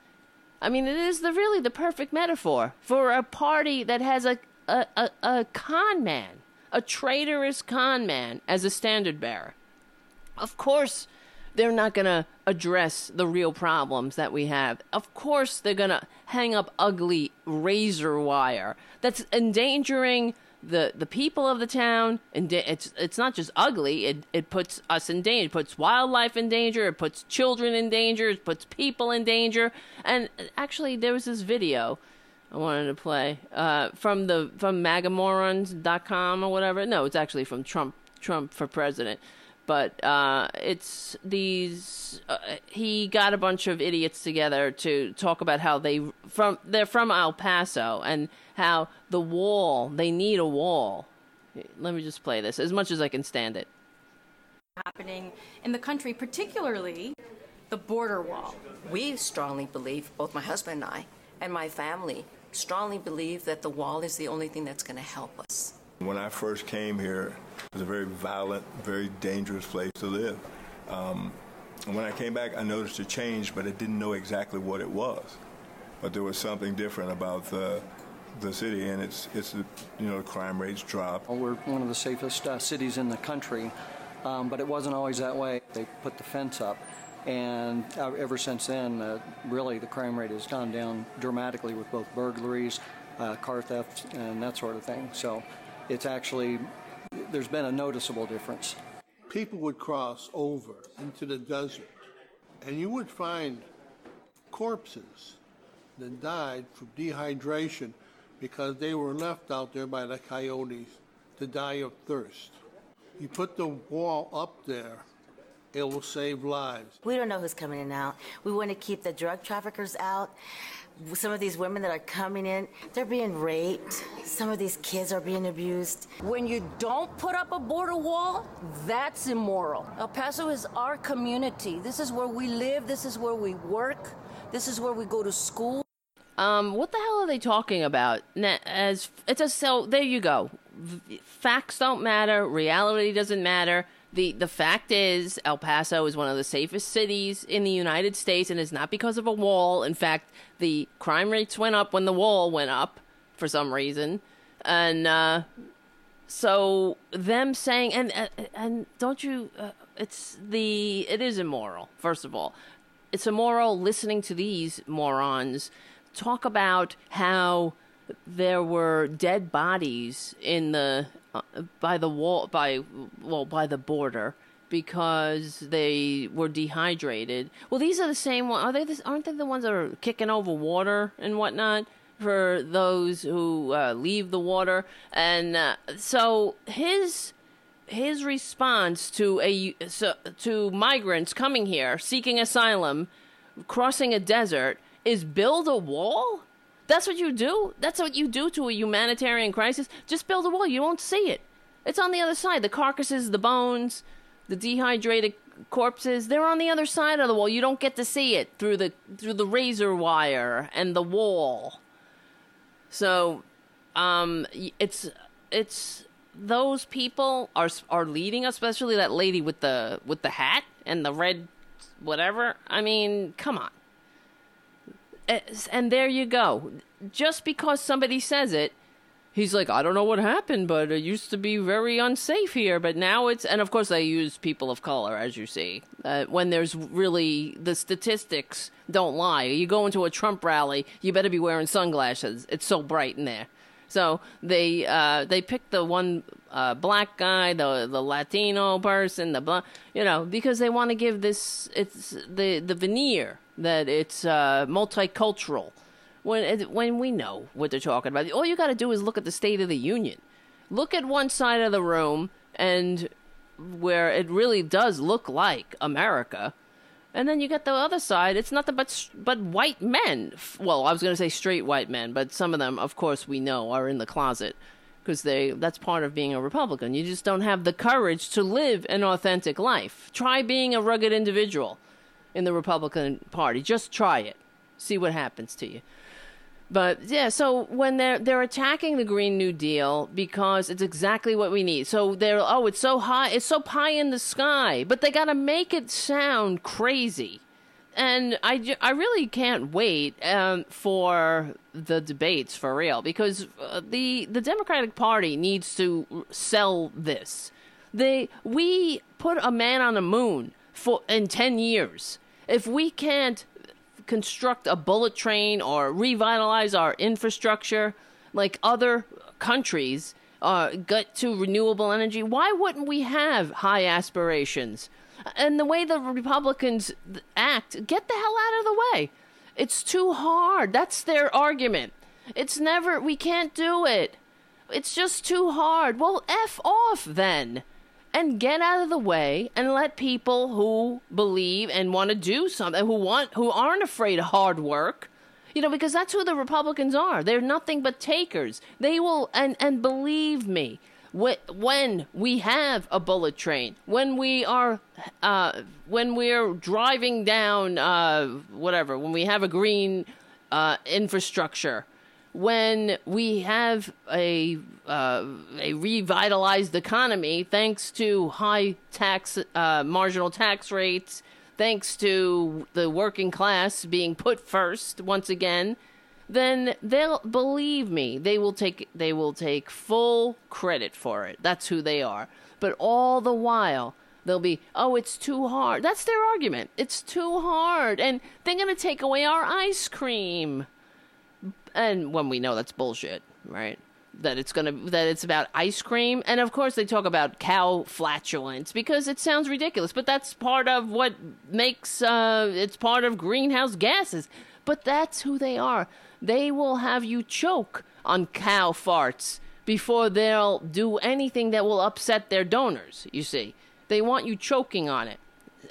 I mean, it is the really the perfect metaphor for a party that has a a, a, a con man, a traitorous con man as a standard bearer. Of course, they're not going to address the real problems that we have. Of course, they're going to hang up ugly razor wire that's endangering the the people of the town and it's it's not just ugly. It it puts us in danger. It puts wildlife in danger. It puts children in danger. It puts people in danger. And actually there was this video I wanted to play uh, from the from magamorons.com or whatever. No it's actually from Trump Trump for president. But uh, it's these uh, he got a bunch of idiots together to talk about how they from they're from El Paso and how the wall they need a wall. Let me just play this as much as I can stand it. Happening in the country, particularly the border wall. We strongly believe, both my husband and I, and my family, strongly believe that the wall is the only thing that's going to help us. When I first came here, it was a very violent, very dangerous place to live. Um, and when I came back, I noticed a change, but I didn't know exactly what it was. But there was something different about the the city, and it's it's you know the crime rates dropped. We're one of the safest uh, cities in the country, um, but it wasn't always that way. They put the fence up, and uh, ever since then, uh, really the crime rate has gone down dramatically with both burglaries, uh, car thefts, and that sort of thing. So it's actually there's been a noticeable difference. People would cross over into the desert, and you would find corpses that died from dehydration because they were left out there by the coyotes to die of thirst. You put the wall up there, it will save lives. We don't know who's coming in and out. We want to keep the drug traffickers out. Some of these women that are coming in, they're being raped. Some of these kids are being abused. When you don't put up a border wall, that's immoral. El Paso is our community. This is where we live. This is where we work. This is where we go to school. Um, what the hell are they talking about? As it's a so there you go. Facts don't matter. Reality doesn't matter. The the fact is El Paso is one of the safest cities in the United States and it's not because of a wall. In fact, the crime rates went up when the wall went up for some reason. And uh, so them saying and and, and don't you uh, it's the it is immoral first of all. It's immoral listening to these morons talk about how there were dead bodies in the uh, by the wall by well by the border because they were dehydrated. Well, these are the same one. Are they? The, aren't they the ones that are kicking over water and whatnot? for those who uh, leave the water, and uh, so his his response to a so, to migrants coming here seeking asylum, crossing a desert, is build a wall. That's what you do. That's what you do to a humanitarian crisis. Just build a wall. You won't see it. It's on the other side. The carcasses, the bones, the dehydrated corpses, they're on the other side of the wall. You don't get to see it through the through the razor wire and the wall. So, um, it's it's those people are are leading, especially that lady with the with the hat and the red whatever. I mean, come on. And there you go. Just because somebody says it, he's like, I don't know what happened, but it used to be very unsafe here. But now it's, and of course, they use people of color, as you see, uh, when there's really the statistics don't lie. You go into a Trump rally, you better be wearing sunglasses. It's so bright in there. So they uh, they picked the one uh, black guy, the the Latino person, the black, you know, because they want to give this it's the the veneer that it's uh, multicultural. When when we know what they're talking about, all you got to do is look at the State of the Union. Look at one side of the room and where it really does look like America. And then you get the other side. It's nothing but but white men. Well, I was going to say straight white men, but some of them, of course, we know are in the closet because they that's part of being a Republican. You just don't have the courage to live an authentic life. Try being a rugged individual in the Republican Party. Just try it. See what happens to you. But yeah, so when they're they're attacking the Green New Deal because it's exactly what we need. So they're oh, it's so high, it's so pie in the sky, but they got to make it sound crazy. And I, I really can't wait um, for the debates for real because uh, the the Democratic Party needs to sell this. They we put a man on the moon for in ten years. If we can't construct a bullet train or revitalize our infrastructure like other countries uh, get to renewable energy, why wouldn't we have high aspirations? And the way the Republicans act, get the hell out of the way. It's too hard. That's their argument. It's never, we can't do it. It's just too hard. Well, F off then and get out of the way and let people who believe and want to do something who want who aren't afraid of hard work you know because that's who the republicans are. They're nothing but takers. They will and and believe me when we have a bullet train when we are uh, when we're driving down uh, whatever when we have a green uh, infrastructure when we have a uh, a revitalized economy thanks to high tax uh, marginal tax rates, thanks to the working class being put first once again, then they'll believe me. They will take they will take full credit for it. That's who they are. But all the while they'll be, oh, it's too hard. That's their argument. It's too hard, and they're going to take away our ice cream and when we know that's bullshit, right? That it's gonna that it's about ice cream, and of course they talk about cow flatulence because it sounds ridiculous, but that's part of what makes uh, it's part of greenhouse gases. But that's who they are. They will have you choke on cow farts before they'll do anything that will upset their donors. You see, they want you choking on it,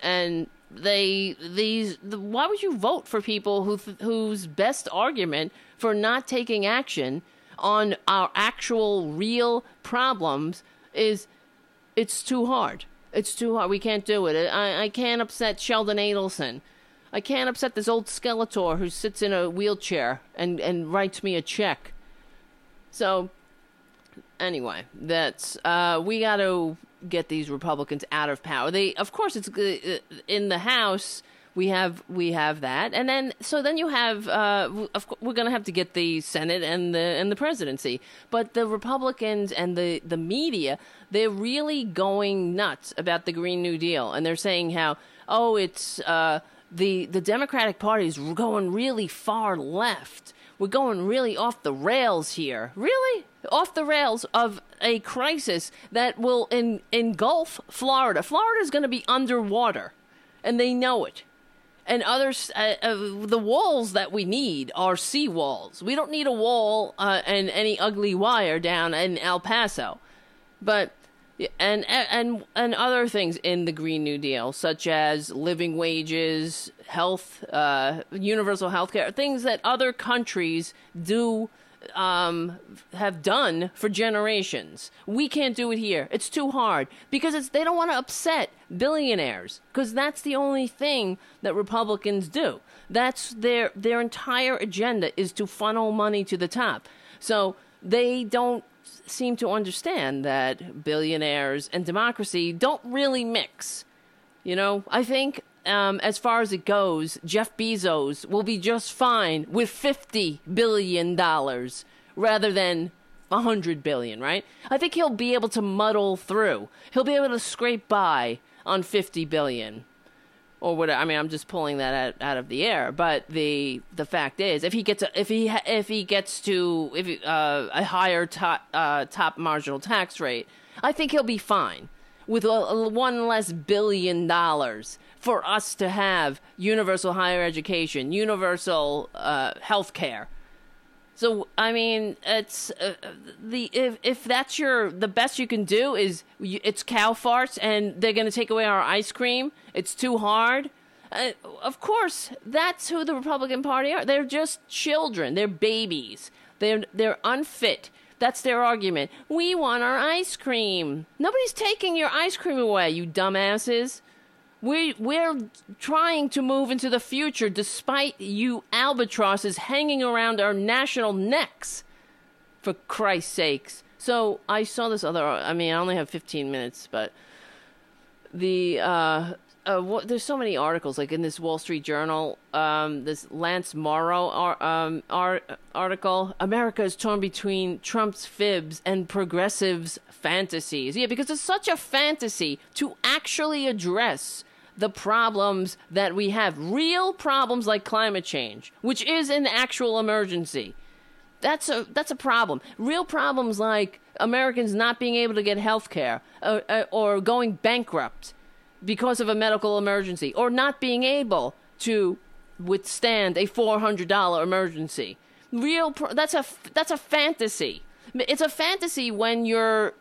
and they these the, why would you vote for people who whose best argument for not taking action on our actual real problems is it's too hard. It's too hard. We can't do it. I, I can't upset Sheldon Adelson. I can't upset this old Skeletor who sits in a wheelchair and, and writes me a check. So, anyway, that's uh, we got to get these Republicans out of power. They, of course, it's uh, in the House we have we have that, and then so then you have uh, we're going to have to get the Senate and the and the presidency, but the Republicans and the the media they're really going nuts about the Green New Deal, and they're saying how oh it's uh, the the Democratic Party is going really far left. We're going really off the rails here. Really? Off the rails of a crisis that will engulf Florida. Florida is going to be underwater, and they know it and others, uh, uh, the walls that we need are sea walls. We don't need a wall uh, and any ugly wire down in El Paso, but and and and other things in the Green New Deal, such as living wages, health, uh, universal health care, things that other countries do um, have done for generations. We can't do it here. It's too hard because it's they don't want to upset billionaires because that's the only thing that Republicans do. That's their their entire agenda is to funnel money to the top. So they don't seem to understand that billionaires and democracy don't really mix. You know, I think um, as far as it goes, Jeff Bezos will be just fine with fifty billion dollars rather than a hundred billion. Right? I think he'll be able to muddle through. He'll be able to scrape by on fifty billion, or what? I mean, I'm just pulling that out, out of the air. But the the fact is, if he gets a, if he if he gets to if uh, a higher top uh, top marginal tax rate, I think he'll be fine with a, a one less billion dollars for us to have universal higher education, universal uh, health care. So I mean, it's uh, the if if that's your the best you can do is it's cow farts and they're going to take away our ice cream. It's too hard. Uh, of course, that's who the Republican Party are. They're just children. They're babies. They're they're unfit. That's their argument. We want our ice cream. Nobody's taking your ice cream away, you dumbasses. We we're trying to move into the future despite you albatrosses hanging around our national necks. For Christ's sakes. So I saw this other I mean I only have 15 minutes, but the uh uh, what, there's so many articles like in this Wall Street Journal, um, this Lance Morrow ar- um, ar- article. America is torn between Trump's fibs and progressives' fantasies. Yeah, because it's such a fantasy to actually address the problems that we have, real problems like climate change, which is an actual emergency. That's a that's a problem. Real problems like Americans not being able to get health care or, uh, or going bankrupt because of a medical emergency or not being able to withstand a $400 emergency. Real pro- that's a that's a fantasy. It's a fantasy when you're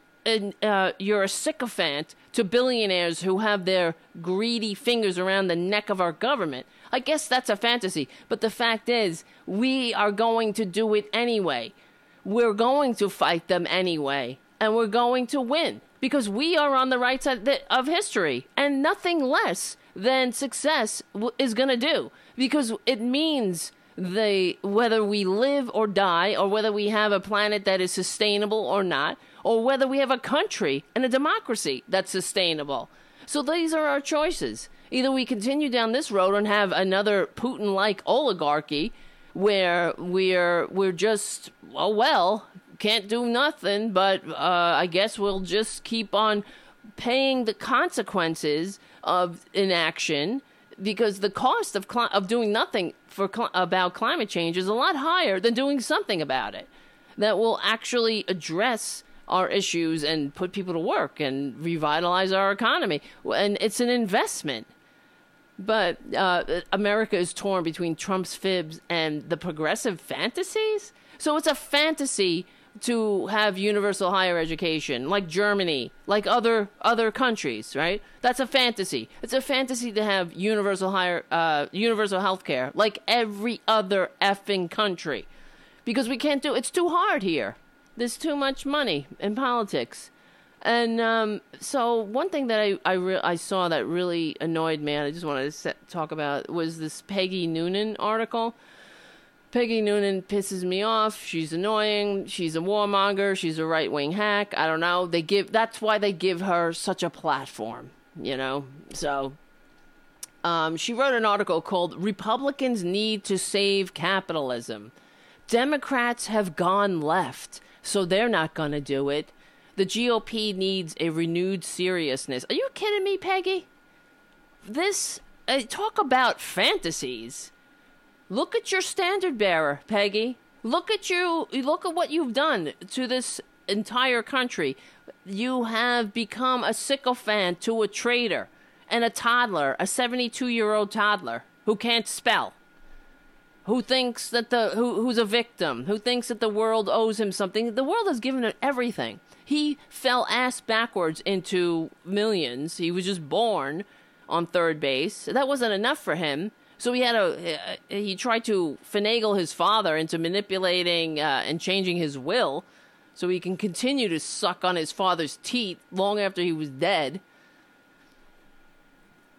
uh, you're a sycophant to billionaires who have their greedy fingers around the neck of our government. I guess that's a fantasy, but the fact is, we are going to do it anyway. We're going to fight them anyway, and we're going to win because we are on the right side of history and nothing less than success is going to do because it means the whether we live or die or whether we have a planet that is sustainable or not or whether we have a country and a democracy that's sustainable. So these are our choices. Either we continue down this road and have another putin like oligarchy where we're we're just oh well can't do nothing, but uh, I guess we'll just keep on paying the consequences of inaction because the cost of of doing nothing for cl- about climate change is a lot higher than doing something about it that will actually address our issues and put people to work and revitalize our economy and it's an investment but uh, America is torn between Trump's fibs and the progressive fantasies. So it's a fantasy to have universal higher education, like Germany, like other other countries, right? That's a fantasy. It's a fantasy to have universal higher uh, universal health care, like every other effing country, because we can't do. It's too hard here. There's too much money in politics, and um, so one thing that I I, re- I saw that really annoyed me, and I just wanted to set, talk about was this Peggy Noonan article Peggy Noonan pisses me off. She's annoying. She's a warmonger. She's a right wing hack. I don't know. They give that's why they give her such a platform, you know. So um, she wrote an article called "Republicans Need to Save Capitalism." Democrats have gone left, so they're not going to do it. The GOP needs a renewed seriousness. Are you kidding me, Peggy? This uh, talk about fantasies. Look at your standard bearer, Peggy. Look at you. Look at what you've done to this entire country. You have become a sycophant to a traitor and a toddler, a 72 year old toddler. who can't spell, who thinks that the who, who's a victim, who thinks that the world owes him something. The world has given him everything. He fell ass backwards into millions. He was just born on third base. That wasn't enough for him. So he had a he tried to finagle his father into manipulating uh, and changing his will, so he can continue to suck on his father's teeth long after he was dead.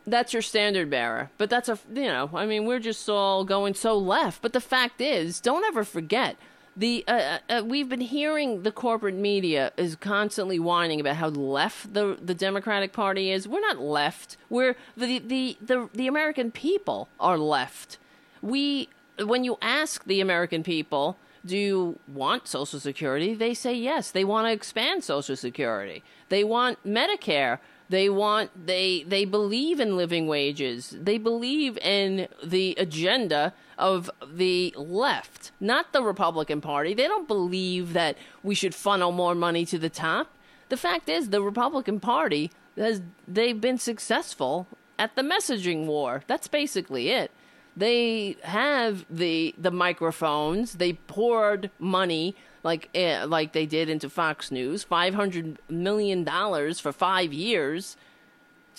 That's your standard bearer, but that's a you know I mean we're just all going so left. But the fact is, don't ever forget the uh, uh, uh, we've been hearing the corporate media is constantly whining about how left the the Democratic Party is. We're not left. We're the the the, the American people are left. We when you ask the American people, do you want Social Security? They say yes. They want to expand Social Security. They want Medicare. They want they they believe in living wages. They believe in the agenda of the left, not the Republican Party. They don't believe that we should funnel more money to the top. The fact is, the Republican Party has they've been successful at the messaging war. That's basically it. They have the the microphones. They poured money like uh, like they did into Fox News, five hundred million dollars for five years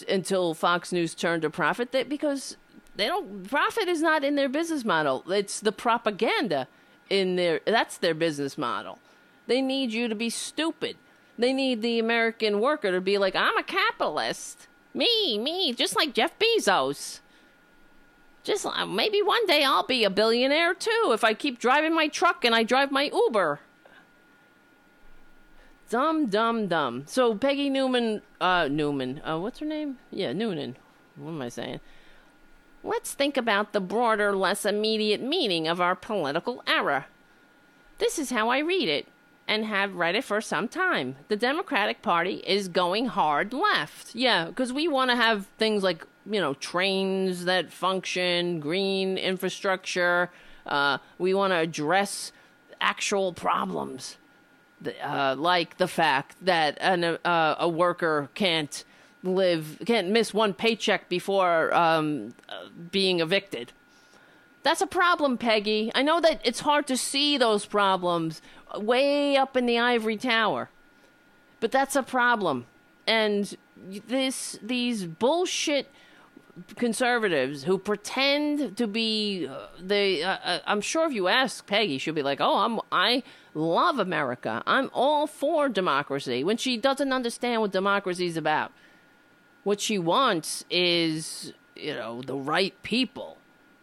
until Fox News turned a profit. That because they don't profit is not in their business model. It's the propaganda in their that's their business model. They need you to be stupid. They need the American worker to be like, I'm a capitalist. Me, me, just like Jeff Bezos. Just uh, maybe one day I'll be a billionaire too if I keep driving my truck and I drive my Uber. Dumb, dumb, dumb. So Peggy Newman, uh, Newman, uh, what's her name? Yeah, Noonan. What am I saying? Let's think about the broader, less immediate meaning of our political era. This is how I read it, and have read it for some time. The Democratic Party is going hard left. Yeah, because we want to have things like, you know, trains that function, green infrastructure. Uh, we want to address actual problems, uh, like the fact that an, uh, a worker can't live can't miss one paycheck before um, being evicted. That's a problem, Peggy. I know that it's hard to see those problems way up in the ivory tower, but that's a problem. And this these bullshit conservatives who pretend to be uh, they uh, uh, I'm sure if you ask Peggy she'll be like, "Oh, I'm I love America. I'm all for democracy." When she doesn't understand what democracy is about. What she wants is, you know, the right people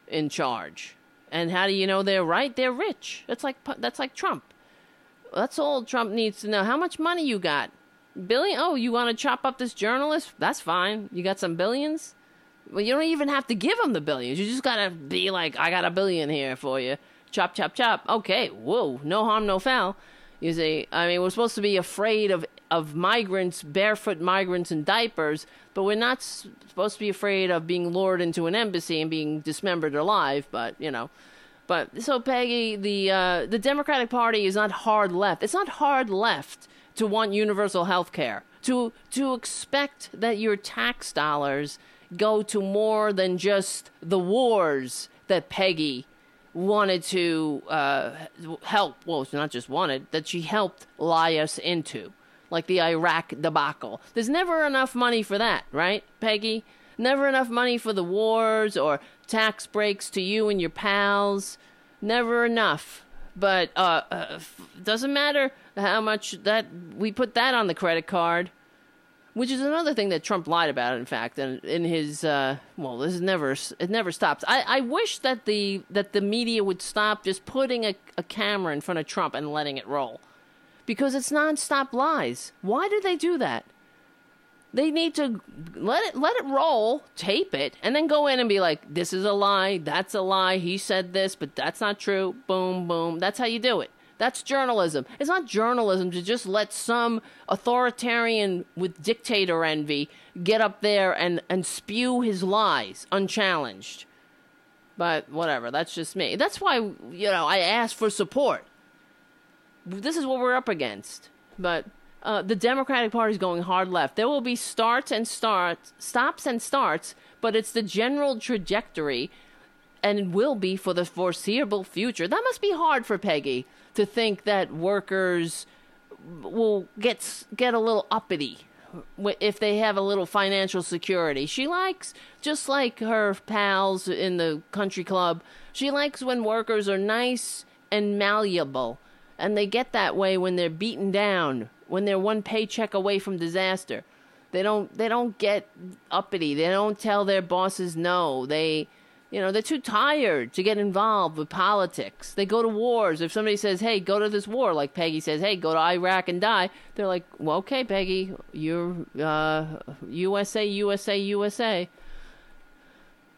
in charge. And how do you know they're right? They're rich. That's like that's like Trump. That's all Trump needs to know. How much money you got? Billion? Oh, you want to chop up this journalist? That's fine. You got some billions? Well, you don't even have to give them the billions. You just got to be like, I got a billion here for you. Chop, chop, chop. Okay, whoa, no harm, no foul. You see, I mean, we're supposed to be afraid of of migrants, barefoot migrants in diapers, but we're not supposed to be afraid of being lured into an embassy and being dismembered alive. But you know, but so Peggy, the uh, the Democratic Party is not hard left. It's not hard left to want universal health care. To to expect that your tax dollars go to more than just the wars that Peggy wanted to uh, help. Well, not just wanted that she helped lie us into like the Iraq debacle. There's never enough money for that, right, Peggy? Never enough money for the wars or tax breaks to you and your pals. Never enough. But uh, uh doesn't matter how much that we put that on the credit card, which is another thing that Trump lied about. In fact, in, in his uh, well, this is never it never stops. I, I wish that the that the media would stop just putting a, a camera in front of Trump and letting it roll because it's nonstop lies. Why do they do that? They need to let it let it roll, tape it, and then go in and be like, "This is a lie. That's a lie. He said this, but that's not true." Boom, boom. That's how you do it. That's journalism. It's not journalism to just let some authoritarian with dictator envy get up there and, and spew his lies unchallenged. But whatever, that's just me. That's why, you know, I asked for support this is what we're up against. But uh, the Democratic Party is going hard left. There will be starts and starts, stops and starts, but it's the general trajectory and will be for the foreseeable future. That must be hard for Peggy to think that workers will get get a little uppity if they have a little financial security. She likes just like her pals in the country club. She likes when workers are nice and malleable, and they get that way when they're beaten down, when they're one paycheck away from disaster. They don't they don't get uppity. They don't tell their bosses no. They you know, they're too tired to get involved with politics. They go to wars. If somebody says, "Hey, go to this war," like Peggy says, "Hey, go to Iraq and die," they're like, "Well, okay, Peggy, you're uh, USA, USA, USA."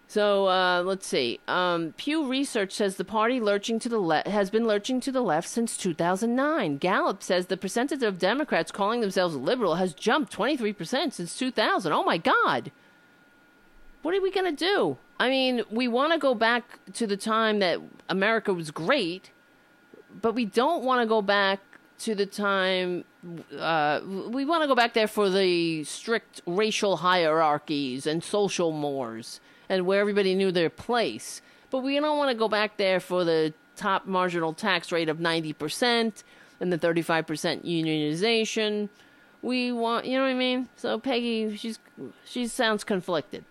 So uh, let's see. Um, Pew Research says the party lurching to the left has been lurching to the left since 2009. Gallup says the percentage of Democrats calling themselves liberal has jumped 23% since 2000. Oh my God! What are we gonna do? I mean, we want to go back to the time that America was great, but we don't want to go back to the time. Uh, we want to go back there for the strict racial hierarchies and social mores and where everybody knew their place. But we don't want to go back there for the top marginal tax rate of 90% and the 35% unionization. We want, you know what I mean? So Peggy, she's she sounds conflicted.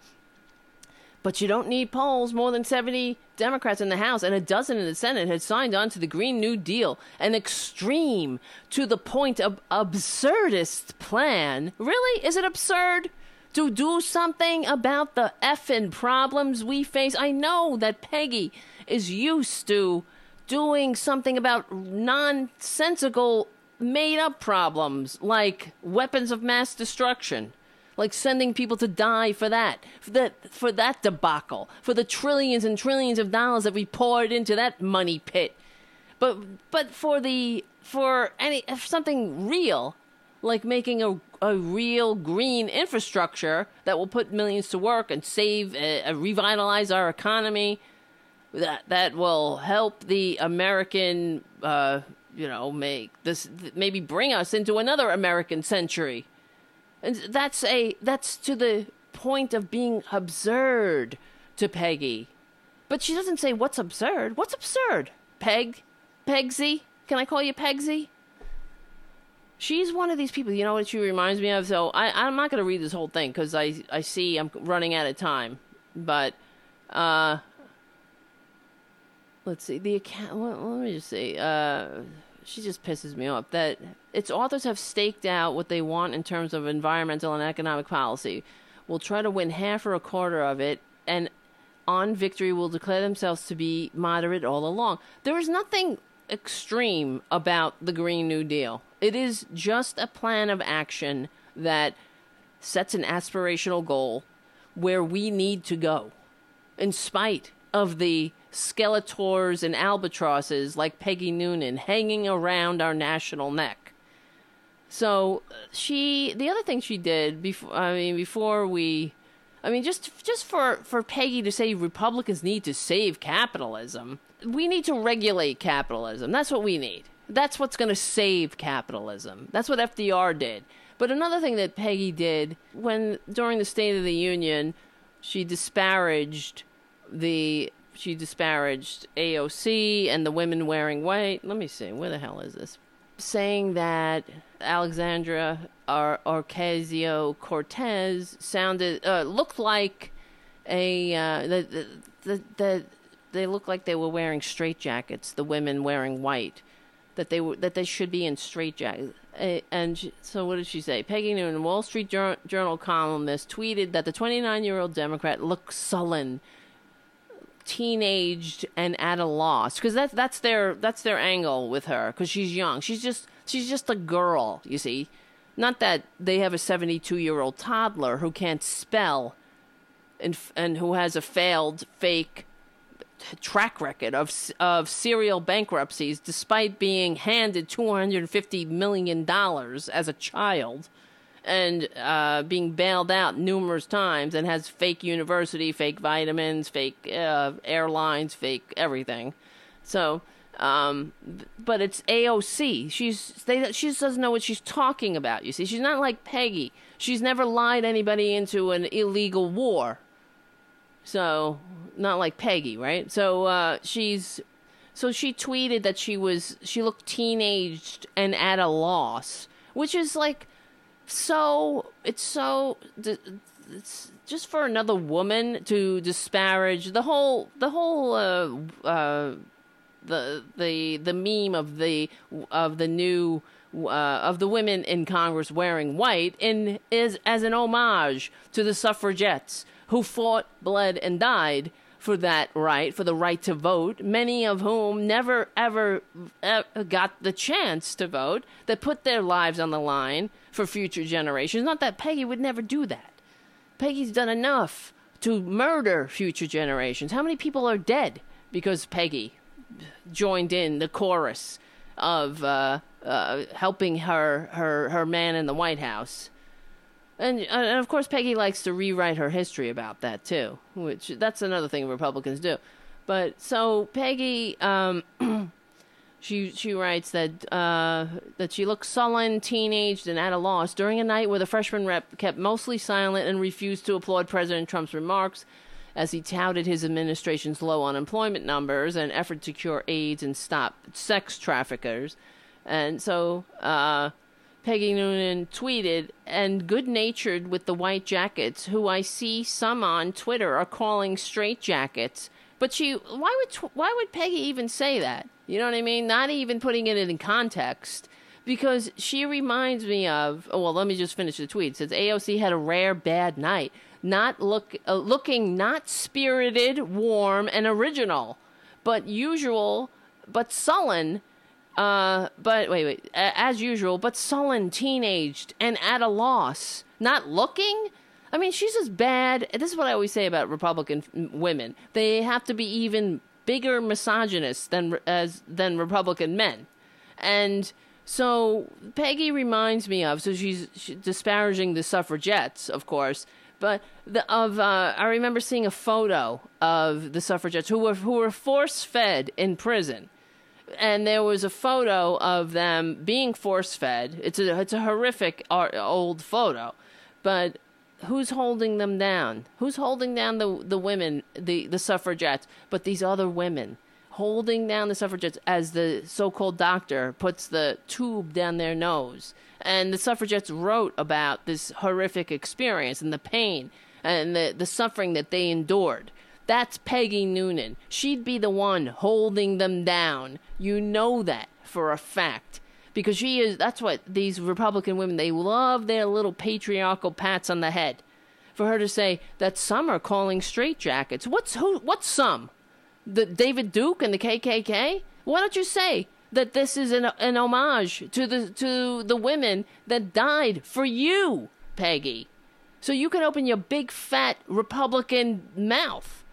But you don't need polls. More than 70 Democrats in the House and a dozen in the Senate had signed on to the Green New Deal, an extreme to the point of absurdist plan. Really? Is it absurd to do something about the effing problems we face? I know that Peggy is used to doing something about nonsensical, made up problems like weapons of mass destruction like sending people to die for that, for that, for that debacle, for the trillions and trillions of dollars that we poured into that money pit. But but for the for any for something real, like making a a real green infrastructure that will put millions to work and save, uh, revitalize our economy, that that will help the American, uh, you know, make this maybe bring us into another American century. And that's a that's to the point of being absurd to Peggy. But she doesn't say what's absurd. What's absurd? Peg? Pegsy? Can I call you Pegsy? She's one of these people. You know what she reminds me of? So I, I'm not going to read this whole thing because I, I see I'm running out of time. But uh, let's see. The account. Let, let me just see. Uh, she just pisses me off that its authors have staked out what they want in terms of environmental and economic policy. Will try to win half or a quarter of it, and on victory will declare themselves to be moderate all along. There is nothing extreme about the Green New Deal. It is just a plan of action that sets an aspirational goal where we need to go, in spite of the skeletors and albatrosses like Peggy Noonan hanging around our national neck. So she, the other thing she did before, I mean, before we, I mean, just just for for Peggy to say Republicans need to save capitalism, we need to regulate capitalism. That's what we need. That's what's going to save capitalism. That's what FDR did. But another thing that Peggy did when during the State of the Union, she disparaged the she disparaged AOC and the women wearing white. Let me see, where the hell is this? Saying that Alexandra or Ocasio Cortez sounded uh, looked like a uh, the, the the they looked like they were wearing straitjackets. The women wearing white, that they were that they should be in straitjackets. And so, what did she say? Peggy Noonan, Wall Street Journal columnist, tweeted that the 29-year-old Democrat looked sullen teenaged and at a loss because that's that's their that's their angle with her because she's young. She's just she's just a girl you see. Not that they have a 72 year old toddler who can't spell and and who has a failed fake track record of of serial bankruptcies despite being handed 250 million dollars as a child and uh, being bailed out numerous times and has fake university, fake vitamins, fake uh, airlines, fake everything. So, um, but it's AOC. She's they, she just doesn't know what she's talking about. You see, she's not like Peggy. She's never lied anybody into an illegal war. So not like Peggy, right? So uh, she's so she tweeted that she was she looked teenaged and at a loss, which is like so it's so it's just for another woman to disparage the whole the whole uh, uh, the the the meme of the of the new uh, of the women in Congress wearing white in is as an homage to the suffragettes who fought, bled, and died for that right, for the right to vote, many of whom never ever, ever got the chance to vote, that put their lives on the line for future generations. Not that Peggy would never do that. Peggy's done enough to murder future generations. How many people are dead because Peggy joined in the chorus of uh, uh, helping her, her her man in the White House? And, and of course, Peggy likes to rewrite her history about that too, which that's another thing Republicans do. But so Peggy, um, she she writes that uh, that she looks sullen, teenaged, and at a loss during a night where the freshman rep kept mostly silent and refused to applaud President Trump's remarks as he touted his administration's low unemployment numbers and effort to cure AIDS and stop sex traffickers. And so uh, Peggy Noonan tweeted, and good natured with the white jackets, who I see some on Twitter are calling straight jackets. But she, why would why would Peggy even say that? You know what I mean? Not even putting it in context. Because she reminds me of, oh, well, let me just finish the tweet. It says AOC had a rare bad night, not look, uh, looking not spirited, warm, and original, but usual, but sullen uh, but wait, wait. As usual, but sullen, teenaged, and at a loss. Not looking? I mean, she's as bad. This is what I always say about Republican women. They have to be even bigger misogynists than as than Republican men. And so Peggy reminds me of. So she's, disparaging the suffragettes, of course. But the, of uh, I remember seeing a photo of the suffragettes who were who were force fed in prison and there was a photo of them being force fed. It's a it's a horrific old photo, but who's holding them down? Who's holding down the the women, the the suffragettes? But these other women holding down the suffragettes as the so-called doctor puts the tube down their nose. And the suffragettes wrote about this horrific experience and the pain and the, the suffering that they endured. That's Peggy Noonan. She'd be the one holding them down. You know that for a fact. Because she is, that's what these Republican women, they love their little patriarchal pats on the head. For her to say that some are calling straitjackets. What's who? What's some? The David Duke and the KKK? Why don't you say that this is an, an homage to the to the women that died for you, Peggy? So you can open your big fat Republican mouth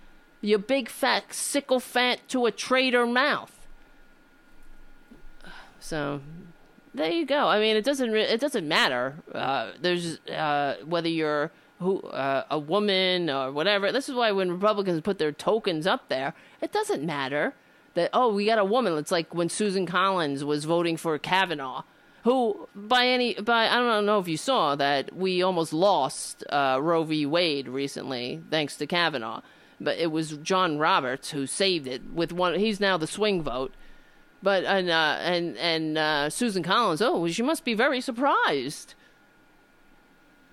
your big fat sycophant to a traitor mouth. So there you go. I mean, it doesn't re- it doesn't matter. Uh, there's uh, whether you're who uh, a woman or whatever. This is why when Republicans put their tokens up there, it doesn't matter that oh we got a woman. It's like when Susan Collins was voting for Kavanaugh, who by any by I don't know if you saw that we almost lost uh, Roe v. Wade recently thanks to Kavanaugh but it was John Roberts who saved it with one. He's now the swing vote, but and uh, and and uh, Susan Collins. Oh, she must be very surprised.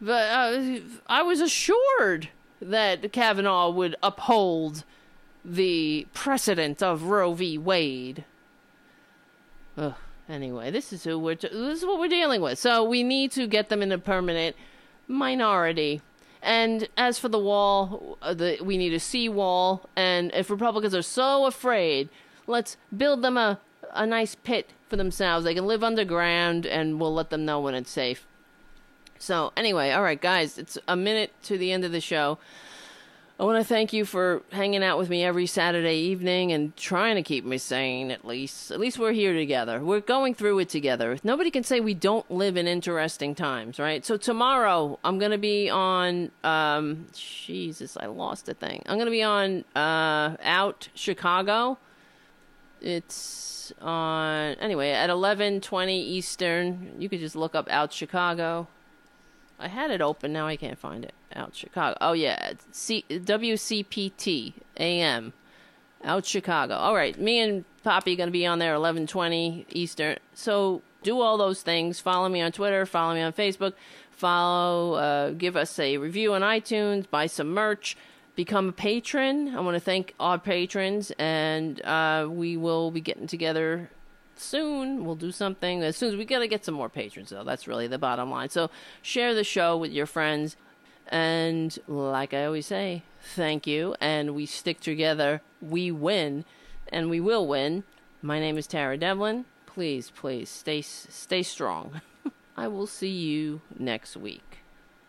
But uh, I was assured that Kavanaugh would uphold the precedent of Roe v. Wade. Ugh. Anyway, this is who we're t- this is what we're dealing with. So we need to get them in a permanent minority. And as for the wall, uh, the, we need a sea wall. And if Republicans are so afraid, let's build them a, a nice pit for themselves. They can live underground, and we'll let them know when it's safe. So, anyway, all right, guys, it's a minute to the end of the show. I want to thank you for hanging out with me every Saturday evening and trying to keep me sane at least. At least we're here together. We're going through it together. Nobody can say we don't live in interesting times, right? So tomorrow I'm going to be on um Jesus, I lost a thing. I'm going to be on uh Out Chicago. It's on anyway, at 11:20 Eastern. You could just look up Out Chicago I had it open. Now I can't find it. Out Chicago. Oh yeah, C- WCPT AM. Out Chicago. All right, me and Poppy going to be on there 11:20 Eastern. So do all those things. Follow me on Twitter. Follow me on Facebook. Follow. Uh, give us a review on iTunes. Buy some merch. Become a patron. I want to thank our patrons, and uh, we will be getting together soon. We'll do something as soon as we got to get some more patrons, though. That's really the bottom line. So share the show with your friends. And like I always say, thank you. And we stick together. We win. And we will win. My name is Tara Devlin. Please, please stay stay strong. I will see you next week.